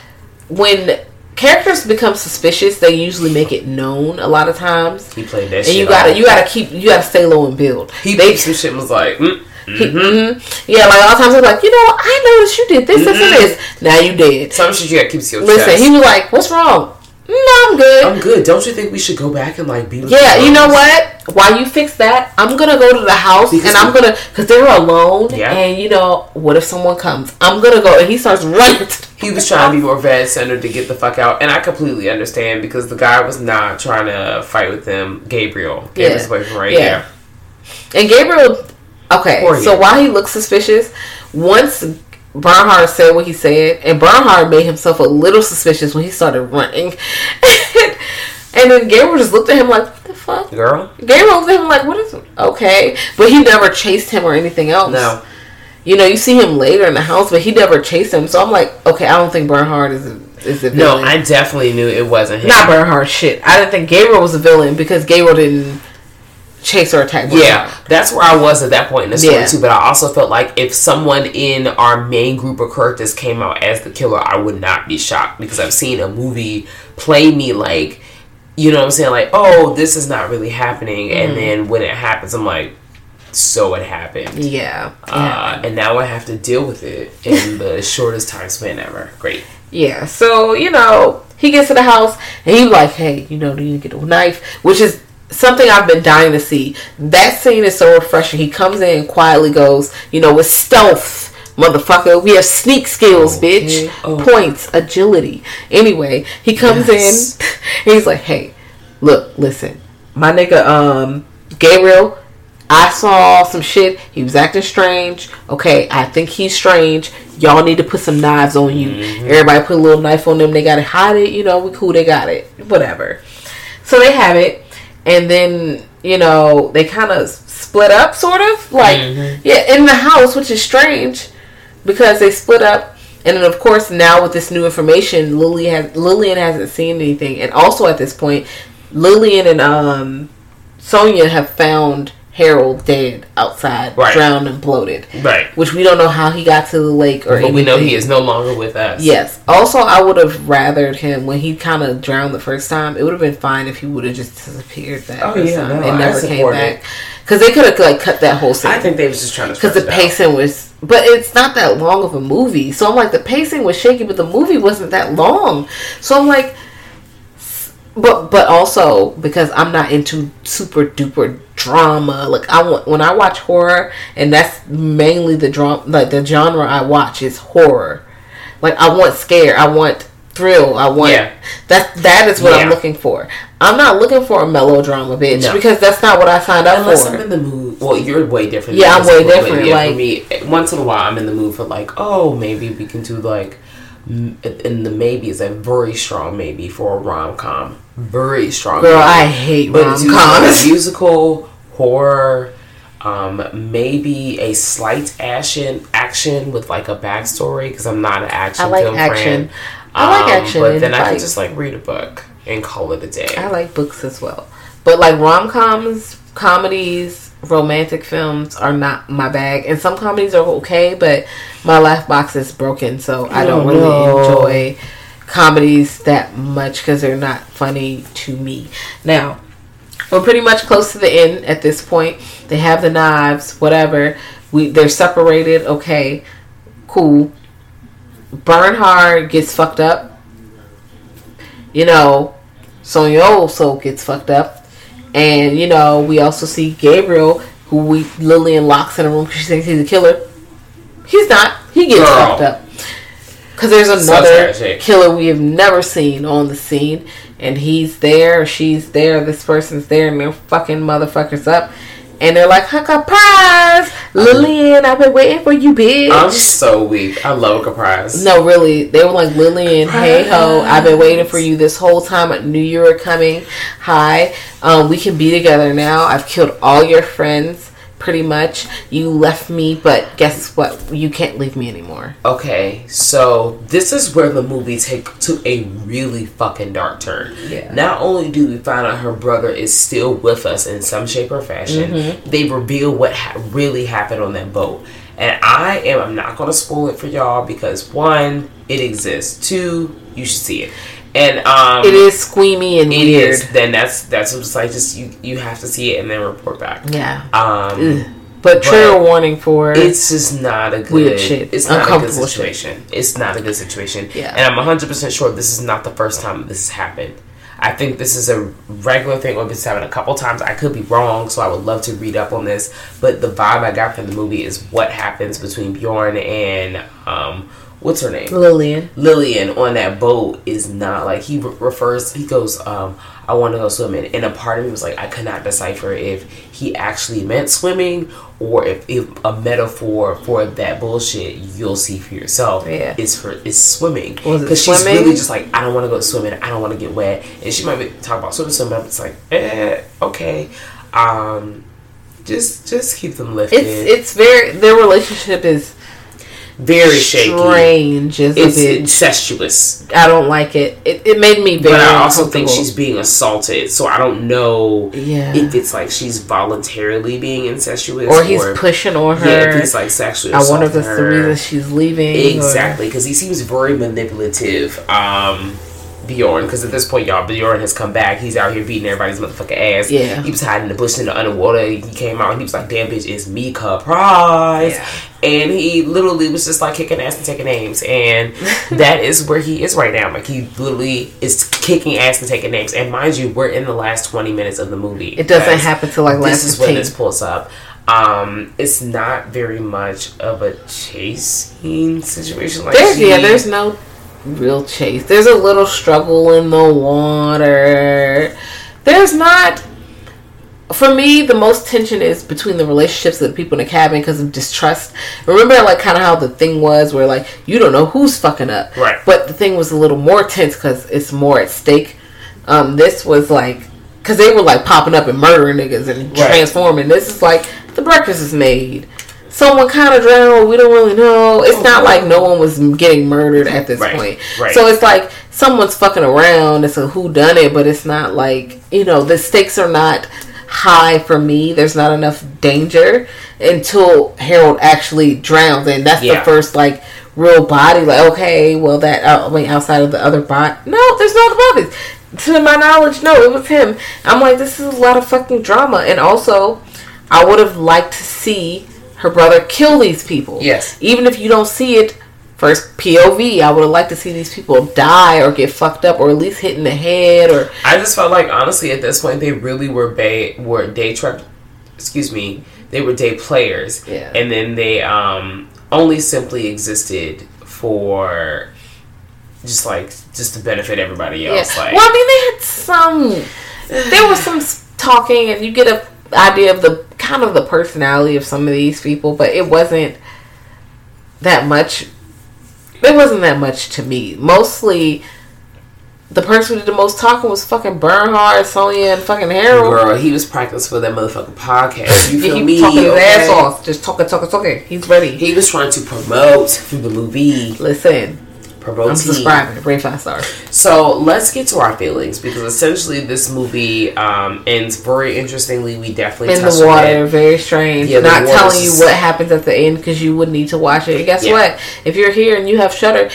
when characters become suspicious they usually make it known a lot of times He played that shit. and you gotta you gotta keep you gotta stay low and build He they some shit was like, mm, hmm yeah like a lot of times they're like you know i noticed you did this this and this now you did some shit you gotta keep to your listen chest. he was like what's wrong no i'm good I'm good. Don't you think we should go back and like be with yeah, you know what? While you fix that, I'm gonna go to the house Because and I'm gonna because they were alone. Yeah. And you know, what if someone comes? I'm gonna go and he starts running. He was trying to be more vet centered to get the fuck out, and I completely understand because the guy was not trying to fight with them. Gabriel, Gabriel's Yeah. boyfriend, right Yeah. And Gabriel, okay, Poor so while he looks suspicious, once Bernhard said what he said, and Bernhard made himself a little suspicious when he started running. and then Gabriel just looked at him like, what the fuck? Girl, Gabriel looked at him like, what is, okay. But he never chased him or anything else. no, You know, you see him later in the house, but he never chased him. So I'm like, okay, I don't think Bernhard is a, is a villain. no. I definitely knew it wasn't him. Not Bernhard, shit. I didn't think Gabriel was a villain because Gabriel didn't chase or attack Bernhard. Yeah, that's where I was at that point in the story Yeah. too. But I also felt like if someone in our main group of characters came out as the killer, I would not be shocked because I've seen a movie play me like, you know what I'm saying? Like, oh, this is not really happening, and Mm-hmm. then when it happens, I'm like, so it happened. Yeah. Uh, and now I have to deal with it in the shortest time span ever. Great. Yeah, so you know, he gets to the house and he's like, "Hey, you know, do you need to get a knife?" Which is something I've been dying to see. That scene is so refreshing. He comes in quietly, goes, you know, with stealth, motherfucker. We have sneak skills, bitch. Oh. Points, agility. Anyway, he comes Yes. in. and he's like, "Hey, look, listen, my nigga, um." Gabriel, I saw some shit. He was acting strange. Okay, I think he's strange. Y'all need to put some knives on you. Everybody put a little knife on them. They got to hide it. You know, we cool. They got it. Whatever. So they have it, and then you know they kind of split up, sort of like yeah, in the house, which is strange because they split up. And then, of course, now with this new information, Lily has Lillian hasn't seen anything, and also at this point, Lillian and um, Sonia have found Harold dead outside, Right. drowned and bloated. Right. Which we don't know how he got to the lake or But we know he is no longer with us. Yes. Also, I would have rathered him when he kind of drowned the first time. It would have been fine if he would have just disappeared that Oh, first yeah, time no, and never came back. Because they could have like cut that whole scene I think they was just trying to because the it out. pacing was but it's not that long of a movie so i'm like the pacing was shaky but the movie wasn't that long so i'm like but but also because i'm not into super duper drama like i want when i watch horror and that's mainly the drama like the genre i watch is horror like i want scare i want thrill i want Yeah. that that is what i'm looking for i'm not looking for a melodrama bitch No. because that's not what i signed up Unless for I'm in the mood. Well, you're way different. Yeah, than I'm way different, Yeah, like- for me, once in a while, I'm in the mood for like, oh, maybe we can do like, m- and the maybe is a very strong maybe for a rom com. Very strong. Girl. I hate But rom do like coms. musical horror. Um, maybe a slight action action with like a backstory because I'm not an action. I like film action. Fan. I like Um, action but then I like- can just like read a book and call it a day. I like books as well. But like rom coms, comedies, romantic films are not my bag. And some comedies are okay, but my laugh box is broken, so I don't Oh, really no. enjoy comedies that much because they're not funny to me. Now, we're pretty much close to the end at this point. They have the knives, whatever. We they're separated. Okay, cool. Bernhard gets fucked up. You know, Sonia also gets fucked up, and you know we also see Gabriel, who we Lillian locks in a room because she thinks he's a killer. He's not. He gets Girl. fucked up. Because there's another killer we have never seen on the scene, and he's there, or she's there, this person's there, and they're fucking motherfuckers up. And they're like, Hucka Prize! Lillian, I've been waiting for you, bitch. I'm so weak. I love a prize. No, really. They were like, Lillian, hey ho, I've been waiting for you this whole time. I knew you were coming. Hi. Um, we can be together now. I've killed all your friends, pretty much. You left me, but guess what? You can't leave me anymore. Okay, so this is where the movie take took a really fucking dark turn. Yeah. Not only do we find out her brother is still with us in some shape or fashion, Mm-hmm. they reveal what ha- really happened on that boat. And I am I'm not gonna spoil it for y'all because one, it exists. Two, you should see it. And um It is squeamy and it weird. is. Then that's that's just like just you you have to see it and then report back. Yeah. Um But trigger warning for it's just not a good Weird shit. It's not a good Uncomfortable shit. situation. It's not a good situation. Yeah. And I'm 100 percent sure this is not the first time this has happened. I think this is a regular thing, or this happened a couple times. I could be wrong, so I would love to read up on this. But the vibe I got from the movie is what happens between Bjorn and um, what's her name? Lillian. Lillian on that boat is not like he re- refers. He goes, um, "I want to go swimming," and a part of me was like, I could not decipher if he actually meant swimming or if, if a metaphor for that bullshit you'll see for yourself Yeah. is for is swimming because she's really just like I don't want to go swimming I don't want to get wet and she might be talking about swimming but it's like eh okay um just just keep them lifted It's it's very their relationship is very shaky strange as it's a bitch. incestuous I don't like it. It, it made me very but I also think she's being assaulted, so I don't know Yeah. if it's like she's voluntarily being incestuous or he's pushing on her. Yeah, if he's like sexually. I wonder if that's the reason she's leaving. Exactly, because he seems very manipulative. Um, Bjorn, because at this point, y'all, Bjorn has come back. He's out here beating everybody's motherfucking ass. Yeah. he was hiding in the bush in the underwater. He came out and he was like, "Damn bitch, it's me, Prize." Yeah. And he literally was just like kicking ass and taking names, and that is where he is right now. Like he literally is kicking ass and taking names. And mind you, we're in the last twenty minutes of the movie. It doesn't happen till like last this is when 15. this pulls up. Um, it's not very much of a chasing situation. Like There's she- yeah, there's no real chase. There's a little struggle in the water. There's not for me, the most tension is between the relationships of the people in the cabin because of distrust. Remember, like, kind of how the thing was where, like, you don't know who's fucking up. Right. But the thing was a little more tense because it's more at stake. Um, this was like, because they were, like, popping up and murdering niggas and Right. transforming. This is like, the breakfast is made. Someone kind of drowned. We don't really know. It's not like no one was getting murdered at this Right, point. right. So it's like someone's fucking around. It's a who done it, but it's not like you know the stakes are not high for me. There's not enough danger until Harold actually drowns, and that's Yeah. the first like real body. Like okay, well that I mean outside of the other body, no, there's no other bodies. To my knowledge, no, it was him. I'm like, this is a lot of fucking drama, and also, I would have liked to see her brother kill these people. Yes. even if you don't see it first POV, I would have liked to see these people die or get fucked up or at least hit in the head or I just felt like honestly at this point they really were bay were day truck excuse me they were day players Yeah. and then they um only simply existed for just like just to benefit everybody yeah. else like well, I mean, they had some. There was some talking, and you get a idea of the kind of the personality of some of these people, but it wasn't that much. It wasn't that much to me. Mostly, the person who did the most talking was fucking Bernhard, Sonia, and fucking Harold. girl he was practicing for that motherfucking podcast you feel he me talking his okay? ass off, just talking, talking, talking. He's ready. he was trying to promote through the movie Listen, promote I'm subscribing. Rate five stars. So let's get to our feelings because essentially this movie um, ends very interestingly. We definitely in the water, very strange. Yeah, Not telling you what happens at the end because you would need to watch it. And guess Yeah. what? If you're here and you have Shudder,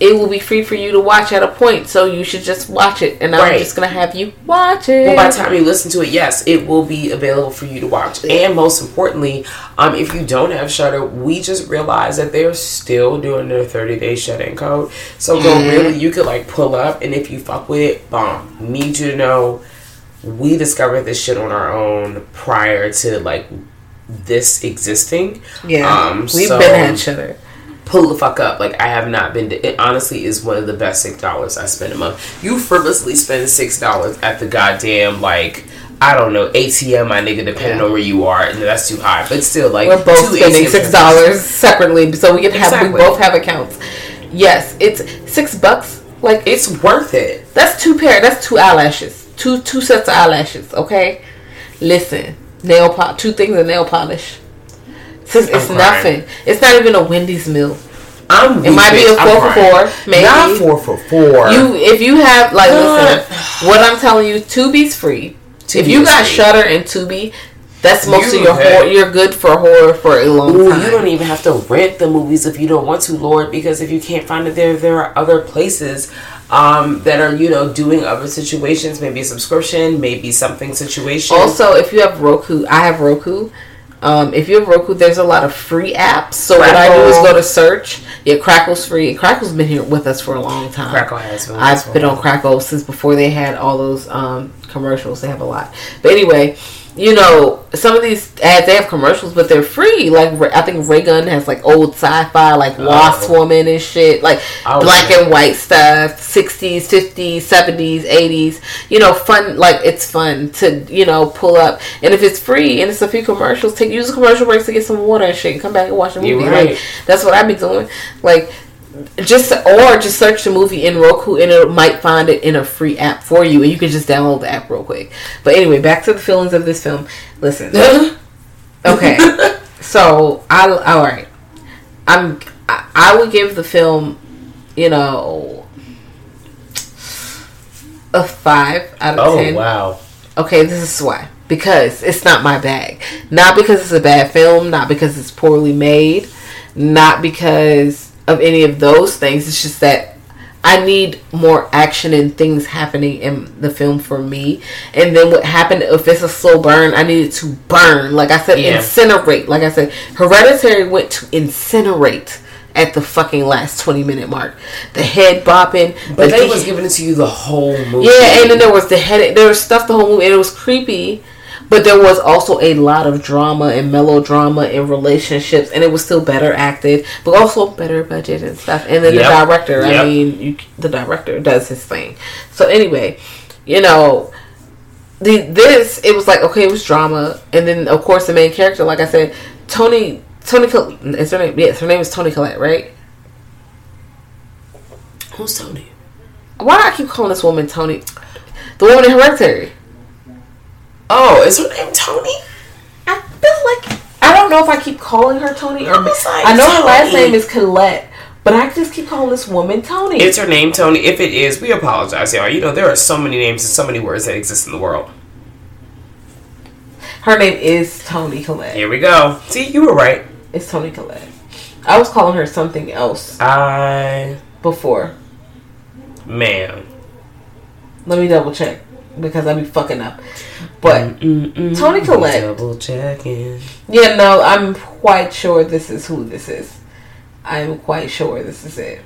it will be free for you to watch at a point. So you should just watch it, and I'm just gonna have you watch it. Well, by the time you listen to it, yes, it will be available for you to watch. And most importantly, um, if you don't have Shudder, we just realized that they're still doing their 30 day shut-in code. So go really, you could like pull up, and if you fuck with it, bomb. Need you to know, we discovered this shit on our own prior to like this existing. yeah, Um, we've so- been at Shudder. Pull the fuck up. Like I have not been. To, it honestly is one of the best six dollars I spend a month. You frivolously spend six dollars at the goddamn like I don't know ATM, my nigga. Depending on where you are, and that's too high. But still, like We're both two spending ATM six dollars separately, so we can have Exactly. we both have accounts. Yes, it's six bucks. Like It's worth it. That's two pair. That's two eyelashes. Two two sets of eyelashes. Okay. Listen, nail polish. Two things of nail polish. It's, it's I'm nothing. crying. It's not even a Wendy's meal. I'm. It might be a. I'm four for crying. four, maybe. Not four for four. You if you have like What? listen, what I'm telling you, Tubi's free. if you got free. Shudder and Tubi, that's most You of your horror. You're good for horror for a long Ooh, time. you don't even have to rent the movies if you don't want to, Lord, because if you can't find it there, there are other places um, that are, you know, doing other situations, maybe a subscription, maybe something situation. Also, if you have Roku, I have Roku. Um, if you have Roku, there's a lot of free apps. So what I do is go to search. Yeah, Crackle's free. Crackle's been here with us for a long time. Crackle has been with us for I've been on. Crackle since before they had all those um, commercials. They have a lot. But anyway, you know, some of these ads they have commercials, but they're free. Like I think Raygun has like old sci-fi, like Wasp Oh. Woman and shit, like Oh, black yeah. and white stuff, sixties, fifties, seventies, eighties. You know, fun. Like it's fun to you know pull up, and if it's free and it's a few commercials, take use the commercial breaks to get some water and shit, and come back and watch the movie. right. Like that's what I be doing. Like just or just search the movie in Roku and it might find it in a free app for you and you can just download the app real quick. But anyway, back to the feelings of this film. Listen. okay. So, I all right. I'm I, I would give the film, you know, a 5 out of Oh, 10. wow. Okay, this is why. Because it's not my bag. Not because it's a bad film, not because it's poorly made, not because of any of those things. It's just that I need more action and things happening in the film for me. And then what happened if it's a slow burn, I needed to burn. Like I said, Yeah. incinerate. Like I said, Hereditary went to incinerate at the fucking last 20 minute mark. The head bopping. But the they was giving it to you the whole movie. yeah, and then there was the head. There was stuff the whole movie, and it was creepy. But there was also a lot of drama and melodrama and relationships, and it was still better acted, but also better budget and stuff. And then Yep. the director, I mean, you, the director does his thing. So anyway, you know, the this it was like okay, it was drama, and then of course the main character, like I said, Tony Tony is her name? Yes, her name is Toni Collette, right? Who's Tony? Why do I keep calling this woman Tony? The woman in Hereditary. Oh, is her name Tony? I feel like I don't know if I keep calling her Tony or I like, I know her last name is Collette, but I just keep calling this woman Tony. Is her name Tony? If it is, we apologize, y'all. You know there are so many names and so many words that exist in the world. her name is Toni Collette. Here we go. See, you were right. It's Toni Collette. I was calling her something else I, before. Ma'am. Let me double check because I be fucking up. But Mm-mm. Toni Collette. Double checking. Yeah, no, I'm quite sure this is who this is. I'm quite sure this is it.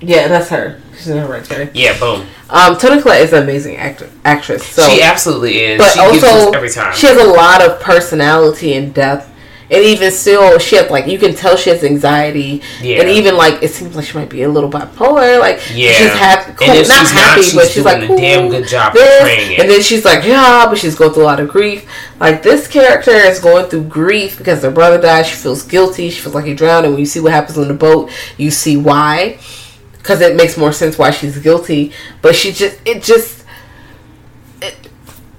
Yeah, that's her. She's in Hereditary. Yeah, boom. Um, Toni Collette is an amazing actor, actress. So, she absolutely is. but she gives also us every time. she has a lot of personality and depth. And even still, she has like you can tell she has anxiety, Yeah. and even like it seems like she might be a little bipolar. Like Yeah. she's happy, cool, not she's not, happy, she's but she's doing like a cool, damn good job this. And then she's like, yeah, but she's going through a lot of grief. Like this character is going through grief because her brother died. She feels guilty. She feels like he drowned. And when you see what happens on the boat, you see why, because it makes more sense why she's guilty. But she just, it just, it,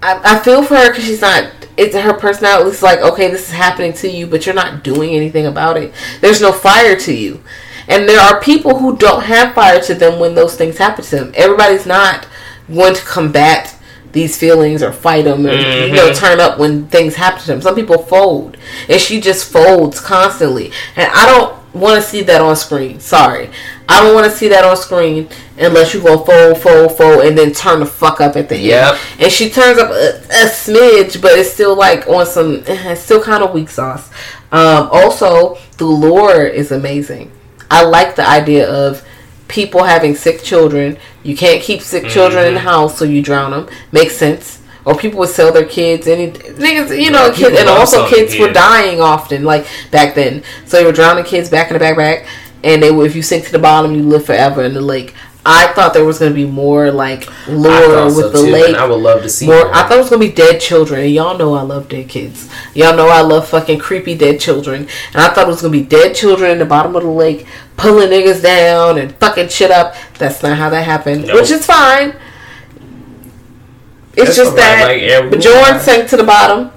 I, I feel for her because she's not. It's her personality. It's like okay, this is happening to you, but you're not doing anything about it. There's no fire to you, and there are people who don't have fire to them when those things happen to them. Everybody's not going to combat these feelings or fight them or you know mm-hmm. turn up when things happen to them. Some people fold, and she just folds constantly, and I don't want to see that on screen. Sorry, I don't want to see that on screen unless you go fold, fold, fold, and then turn the fuck up at the Yep. end. And she turns up a, a smidge, but it's still like on some, eh, it's still kind of weak sauce. Um, also, the lore is amazing. I like the idea of people having sick children. You can't keep sick children in the house, so you drown them. Makes sense. Or people would sell their kids. Any niggas, you know, Yeah, kids, and also selling kids were dying often, like back then. So they were drowning kids back in the backpack, and they if you sink to the bottom, you live forever in the lake. I thought there was going to be more like lore with so the too, lake. I would love to see More. I thought it was gonna be dead children, and y'all know I love dead kids. Y'all know I love fucking creepy dead children, and I thought it was gonna be dead children in the bottom of the lake pulling niggas down and fucking shit up. That's not how that happened, Nope. which is fine. It's That's just that like, Bjorn sank to the bottom,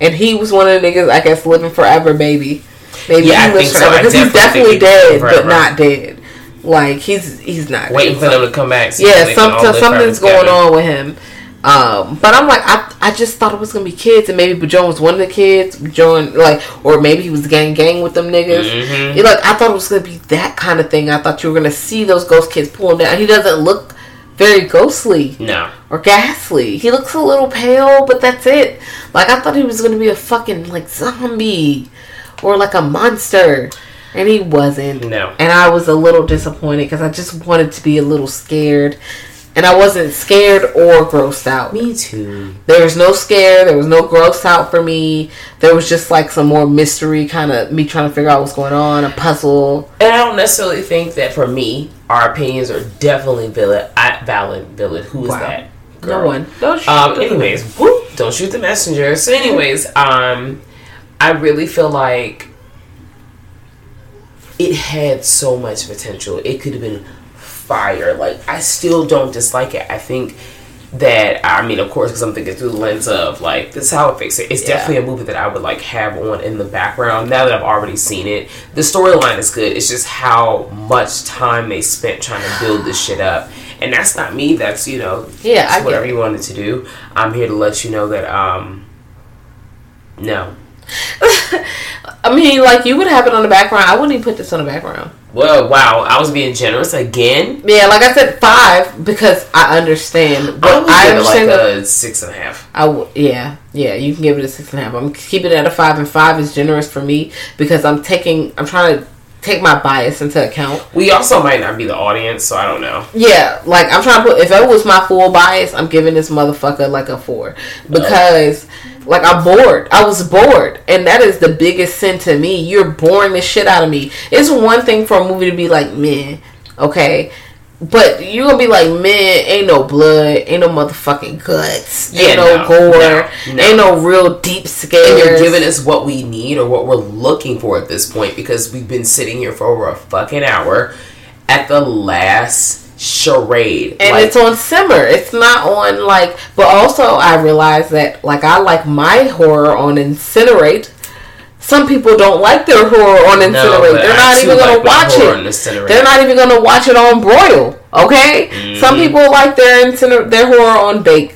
and he was one of the niggas I guess living forever, baby. Maybe Yeah, I he lives forever because he's definitely dead, but not dead. Like he's he's not Waiting dead. for them to come back. so Yeah, some, so something's going on with him. Um, but I'm like, I, I just thought it was gonna be kids, and maybe Bajon was one of the kids. Bajon, like, or maybe he was gang gang with them niggas. Mhm. It, like, I thought it was gonna be that kind of thing. I thought you were gonna see those ghost kids pull him down. He doesn't look very ghostly No. or ghastly. He looks a little pale, but that's it. Like, I thought he was gonna be a fucking like zombie or like a monster, and he wasn't. No. And I was a little disappointed because I just wanted to be a little scared. And I wasn't scared or grossed out. Me too. There was no scare. There was no gross out for me. There was just like some more mystery, kind of me trying to figure out what's going on, a puzzle. And I don't necessarily think that for me, our opinions are definitely valid. I, valid. Valid. Who is Wow. that? No one. Don't shoot Um. the- Anyways, whoop, don't shoot the messenger. So, anyways, um, I really feel like it had so much potential. It could have been fire. Like I still don't dislike it. I think that I mean, of course, because I'm thinking through the lens of like this is how it fix it. It's Yeah. definitely a movie that I would like have on in the background now that I've already seen it. The storyline is good. It's just how much time they spent trying to build this shit up. And that's not me. That's you know, Yeah, that's I get whatever you wanted to do. I'm here to let you know that um, no. I mean, like you would have it on the background. I wouldn't even put this on the background. Well, wow, I was being generous again. Yeah, like I said, five because I understand. I But I give it understand like a six and a half. I w- yeah, yeah, you can give it a six and a half. I'm keeping it at a five, and five is generous for me because I'm taking, I'm trying to take my bias into account. We also might not be the audience, so I don't know. Yeah, like I'm trying to put. If it was my full bias, I'm giving this motherfucker like a four oh. because, like, I'm bored. I was bored, and that is the biggest sin to me. You're boring the shit out of me. It's one thing for a movie to be like, man, okay. but you gonna be like, man, ain't no blood, ain't no motherfucking guts, Yeah, ain't no, no, gore, no, no. ain't no real deep scares. And you're giving us what we need or what we're looking for at this point because we've been sitting here for over a fucking hour at the last charade. and Like, it's on simmer. It's not on like. But also, I realize that like I like my horror on incinerate. Some people don't like their horror on incinerate. but They're I not even gonna like watch it. They're not even gonna watch it on broil. Okay. Mm-hmm. Some people like their inciner- their horror on bake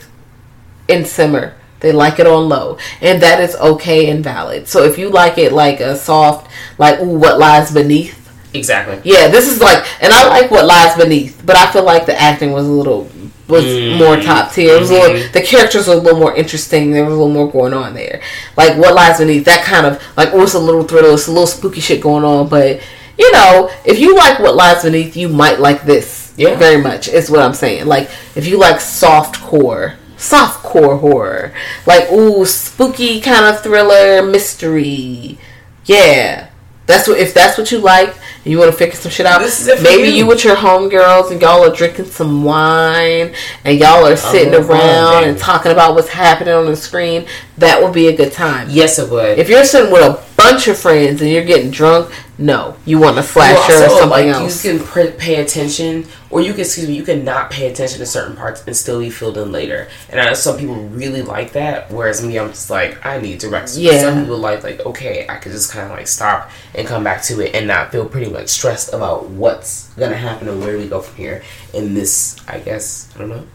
and simmer. They like it on low, and that is okay and valid. So if you like it like a soft, like ooh, what lies beneath. Exactly. Yeah, this is like, and I like what lies beneath, but I feel like the acting was a little was more mm-hmm. top tier. It was a little, mm-hmm. the characters were a little more interesting. There was a little more going on there. Like what lies beneath, that kind of like oh, it's a little thriller, it's a little spooky shit going on. But you know, if you like what lies beneath, you might like this. Yeah. very much is what I'm saying. Like if you like soft core. Soft core horror, like ooh, spooky kind of thriller mystery. Yeah, that's what if that's what you like and you want to figure some shit out. This is it for maybe you. you with your homegirls and y'all are drinking some wine and y'all are sitting love around and talking about what's happening on the screen. That would be a good time. Yes, it would. If you're sitting with a bunch of friends and you're getting drunk, no, you want a slasher You or something like, else. You can pr- pay attention, or you can excuse me, you can not pay attention to certain parts and still be filled in later. And I know some people really like that, whereas me, I'm just like, I need direction. Yeah. Some people like like okay, I could just kind of like stop and come back to it and not feel pretty much stressed about what's gonna happen and where we go from here. In this, I guess I don't know.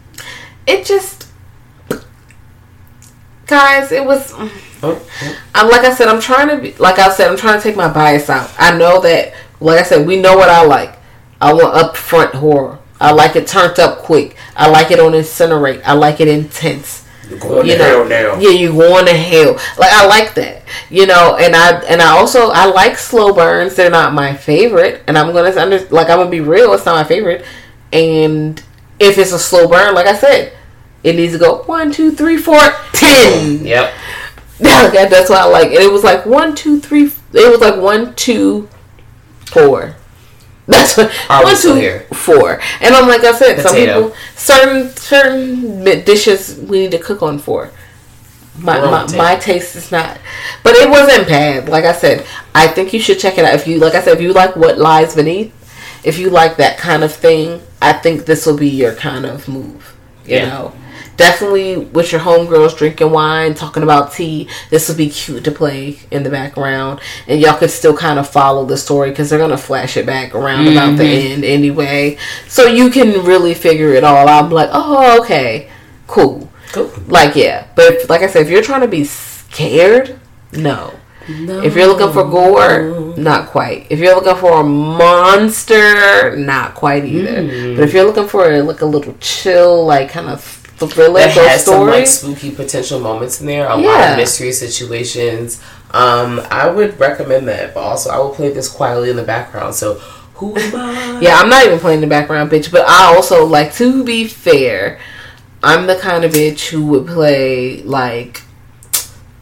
it just, guys, it was. Oh, oh. I'm like I said, I'm trying to be like I said, I'm trying to take my bias out. I know that, like I said, we know what I like. I want upfront horror. I like it turned up quick. I like it on incinerate. I like it intense. You're going You to know, hell now. yeah, you going to hell. Like I like that, you know, and I and I also I like slow burns. They're not my favorite, and I'm gonna under like I'm gonna be real. It's not my favorite, and if it's a slow burn, like I said, it needs to go one, two, three, four, ten. Yep. That's what I like. And it was like one, two, three. It was like one, two, four. That's what Are one, two, here? four. And I'm like I said, some people certain certain dishes we need to cook on for. My my, taste. my taste is not, but it wasn't bad. Like I said, I think you should check it out. If you like, I said, if you like what lies beneath, if you like that kind of thing, I think this will be your kind of move. You Yeah. know, definitely with your homegirls drinking wine, talking about tea. This would be cute to play in the background, and y'all could still kind of follow the story because they're gonna flash it back around about the end anyway, so you can really figure it all out. I'm like, oh, okay, cool. Cool. Like, yeah, but if, like I said, if you're trying to be scared, no. If you're looking for gore, not quite. If you're looking for a monster, not quite either. Mm. But if you're looking for like a little chill, like kind of thriller That ghost has some like spooky potential moments in there. A lot of mystery situations. Um, I would recommend that, but also I will play this quietly in the background. So who am I? yeah, I'm not even playing the background bitch. But I also like to be fair. I'm the kind of bitch who would play like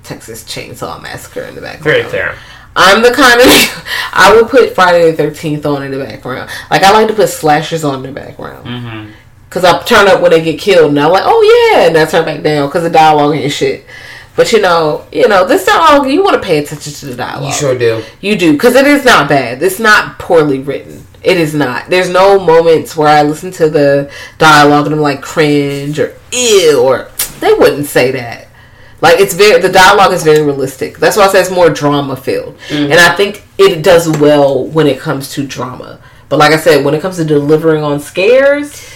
Texas Chainsaw Massacre in the background. Very fair. I'm the kind of I would put Friday the Thirteenth on in the background. Like I like to put slashers on in the background. Mm-hmm. Cause I turn up when they get killed, and I'm like, oh yeah, and I turn back down because the dialogue and shit. But you know, you know, this dialogue you want to pay attention to the dialogue. You sure do. You do, because it is not bad. It's not poorly written. It is not. There's no moments where I listen to the dialogue and I'm like cringe or ew or they wouldn't say that. Like it's very the dialogue is very realistic. That's why I say it's more drama filled, Mm-hmm. and I think it does well when it comes to drama. But like I said, when it comes to delivering on scares,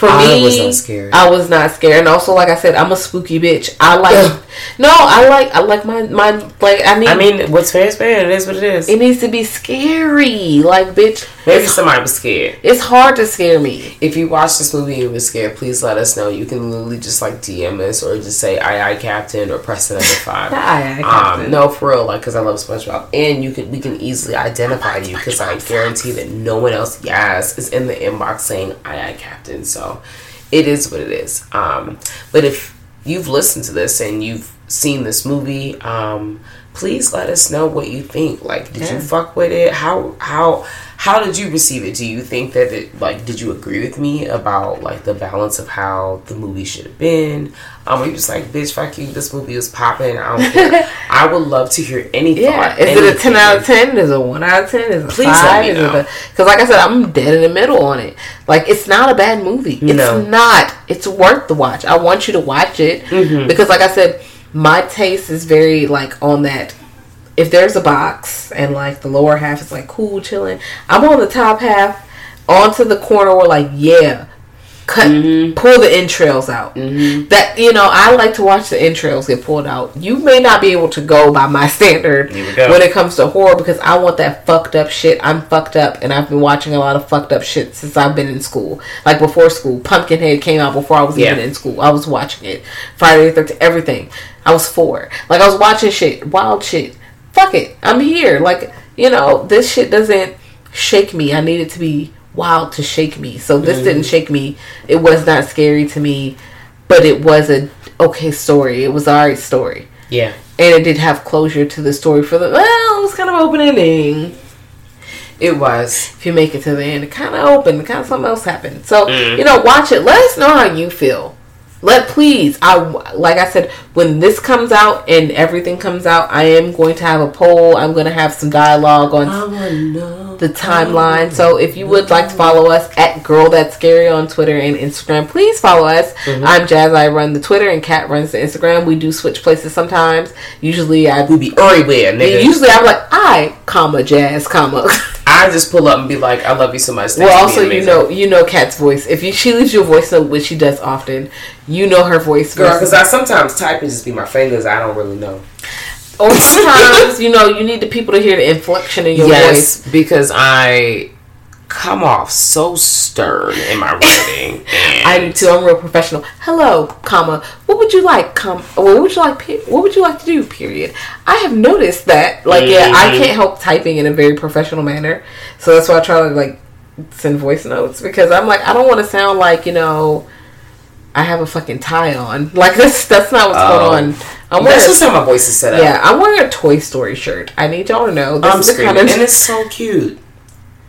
for I me, was not scared. I was not scared. And also, like I said, I'm a spooky bitch. I like no, I like I like my my like I need I mean, what's fair is fair. It is what it is. it needs to be scary. Like, bitch, Maybe somebody was scared. it's hard to scare me. If you watch this movie and you were scared, please let us know. You can literally just like DM us or just say "aye aye Captain" or press the number five. Aye, aye, Captain. Um, no, for real, like because I love SpongeBob, and you can we can easily identify you because I guarantee that no one else, yes, is in the inbox saying "aye aye Captain." So it is what it is. Um, but if you've listened to this and you've seen this movie, um, please let us know what you think. Like, did Yeah. you fuck with it? How how How did you receive it? Do you think that it like did you agree with me about like the balance of how the movie should have been? Um, you just like, bitch, fuck you. This movie was popping. I. I would love to hear any Yeah, thought. is it a ten out of ten? Is it a one out of ten? Is it Please five? let me know. Cause like I said, I'm dead in the middle on it. Like it's not a bad movie. It's No. not. It's worth the watch. I want you to watch it Mm-hmm. because, like I said, my taste is very like on that. If there's a box and like the lower half is like cool, chilling, I'm on the top half, onto the corner where like yeah, cut, Mm-hmm. pull the entrails out. That you know, I like to watch the entrails get pulled out. You may not be able to go by my standard Here we go. when it comes to horror because I want that fucked up shit. I'm fucked up, and I've been watching a lot of fucked up shit since I've been in school. Like before school, Pumpkinhead came out before I was Yeah. even in school. I was watching it. Friday the 13th, everything. I was four. Like I was watching shit, wild shit. Fuck it, I'm here. Like you know, this shit doesn't shake me. I need it to be wild to shake me. So this Mm-hmm. didn't shake me. It was not scary to me, but it was a okay story. It was alright story Yeah. and it did have closure to the story for the well it was kind of open ending It was. if you make it to the end it kind of opened kind of something else happened so Mm. you know watch it let us know how you feel let please i like i said when this comes out and everything comes out i am going to have a poll i'm going to have some dialogue on the timeline. So if you would like to follow us at Girl That's Scary on Twitter and Instagram, please follow us. Mm-hmm. I'm Jazz. I run the Twitter and Kat runs the Instagram. We do switch places sometimes. Usually I We be everywhere, nigga. Usually I'm like I, comma Jazz, comma. I just pull up and be like, I love you so much. Thanks well, also you know you know Kat's voice. If you she leaves you a voice note, which she does often, you know her voice. Girl, because I sometimes type and just be my fingers. I don't really know. or sometimes you know you need the people to hear the inflection in your voice. because I come off so stern in my writing. and I do too. I'm real professional. Hello, comma. What would you like? Com. What would you like? pe- What would you like to do? Period. I have noticed that. Like, yeah, I Mhm. can't help typing in a very professional manner. So that's why I try to like send voice notes because I'm like I don't want to sound like you know I have a fucking tie on. Like that's that's not what's Oh. going on. I'm That's just how my voice is set up. yeah, I'm wearing a Toy Story shirt. I need y'all to know this I'm is the screaming. kind of and it's so cute.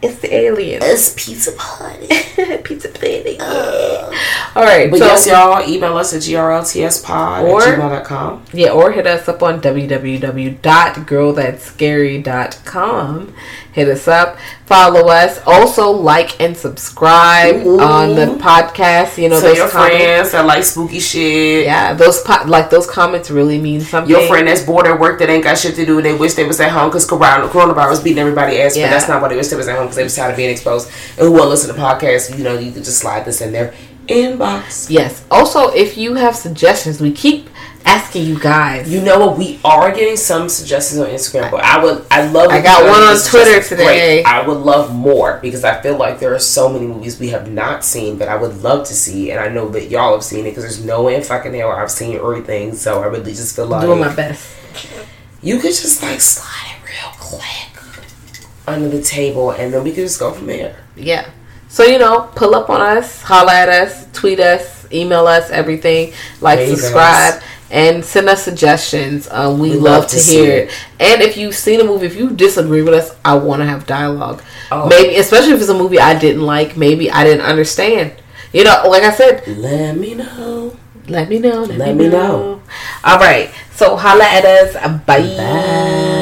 It's the alien It's Pizza Party. pizza planet. Uh, yeah. All right, But so yes, y'all, email us at grltspod Or- at gmail.com. Yeah, or hit us up on www.girlthatscary.com. Hit us up, follow us, also like and subscribe Ooh. on the podcast. You know, Tell those your comments. friends that like spooky shit. Yeah, those po- like those comments really mean something. Your friend that's bored at work that ain't got shit to do they wish they was at home because coronavirus beating everybody ass, Yeah. but that's not why they wish they was at home because they was tired of being exposed. And who won't listen to podcasts, you know, you can just slide this in their inbox. Yes. Also, if you have suggestions, we keep asking you guys. You know what? We are getting some suggestions on Instagram, but I would, I love. I got one on Twitter today. Great. I would love more because I feel like there are so many movies we have not seen, that I would love to see, and I know that y'all have seen it because there's no way in fucking hell I've seen everything. So I really just feel like doing my best. you could just like slide it real quick under the table, and then we could just go from there. Yeah. So you know, pull up on us, holla at us, tweet us, email us, everything. Like, Hey, subscribe. And send us suggestions. Um, we, We love, love to, to hear it. it. And if you've seen a movie, if you disagree with us, I want to have dialogue. Oh. Maybe, especially if it's a movie I didn't like, maybe I didn't understand. You know, like I said, Let me know. let me know. Let, Let me me know. know. All right. So holla at us. Bye. Bye.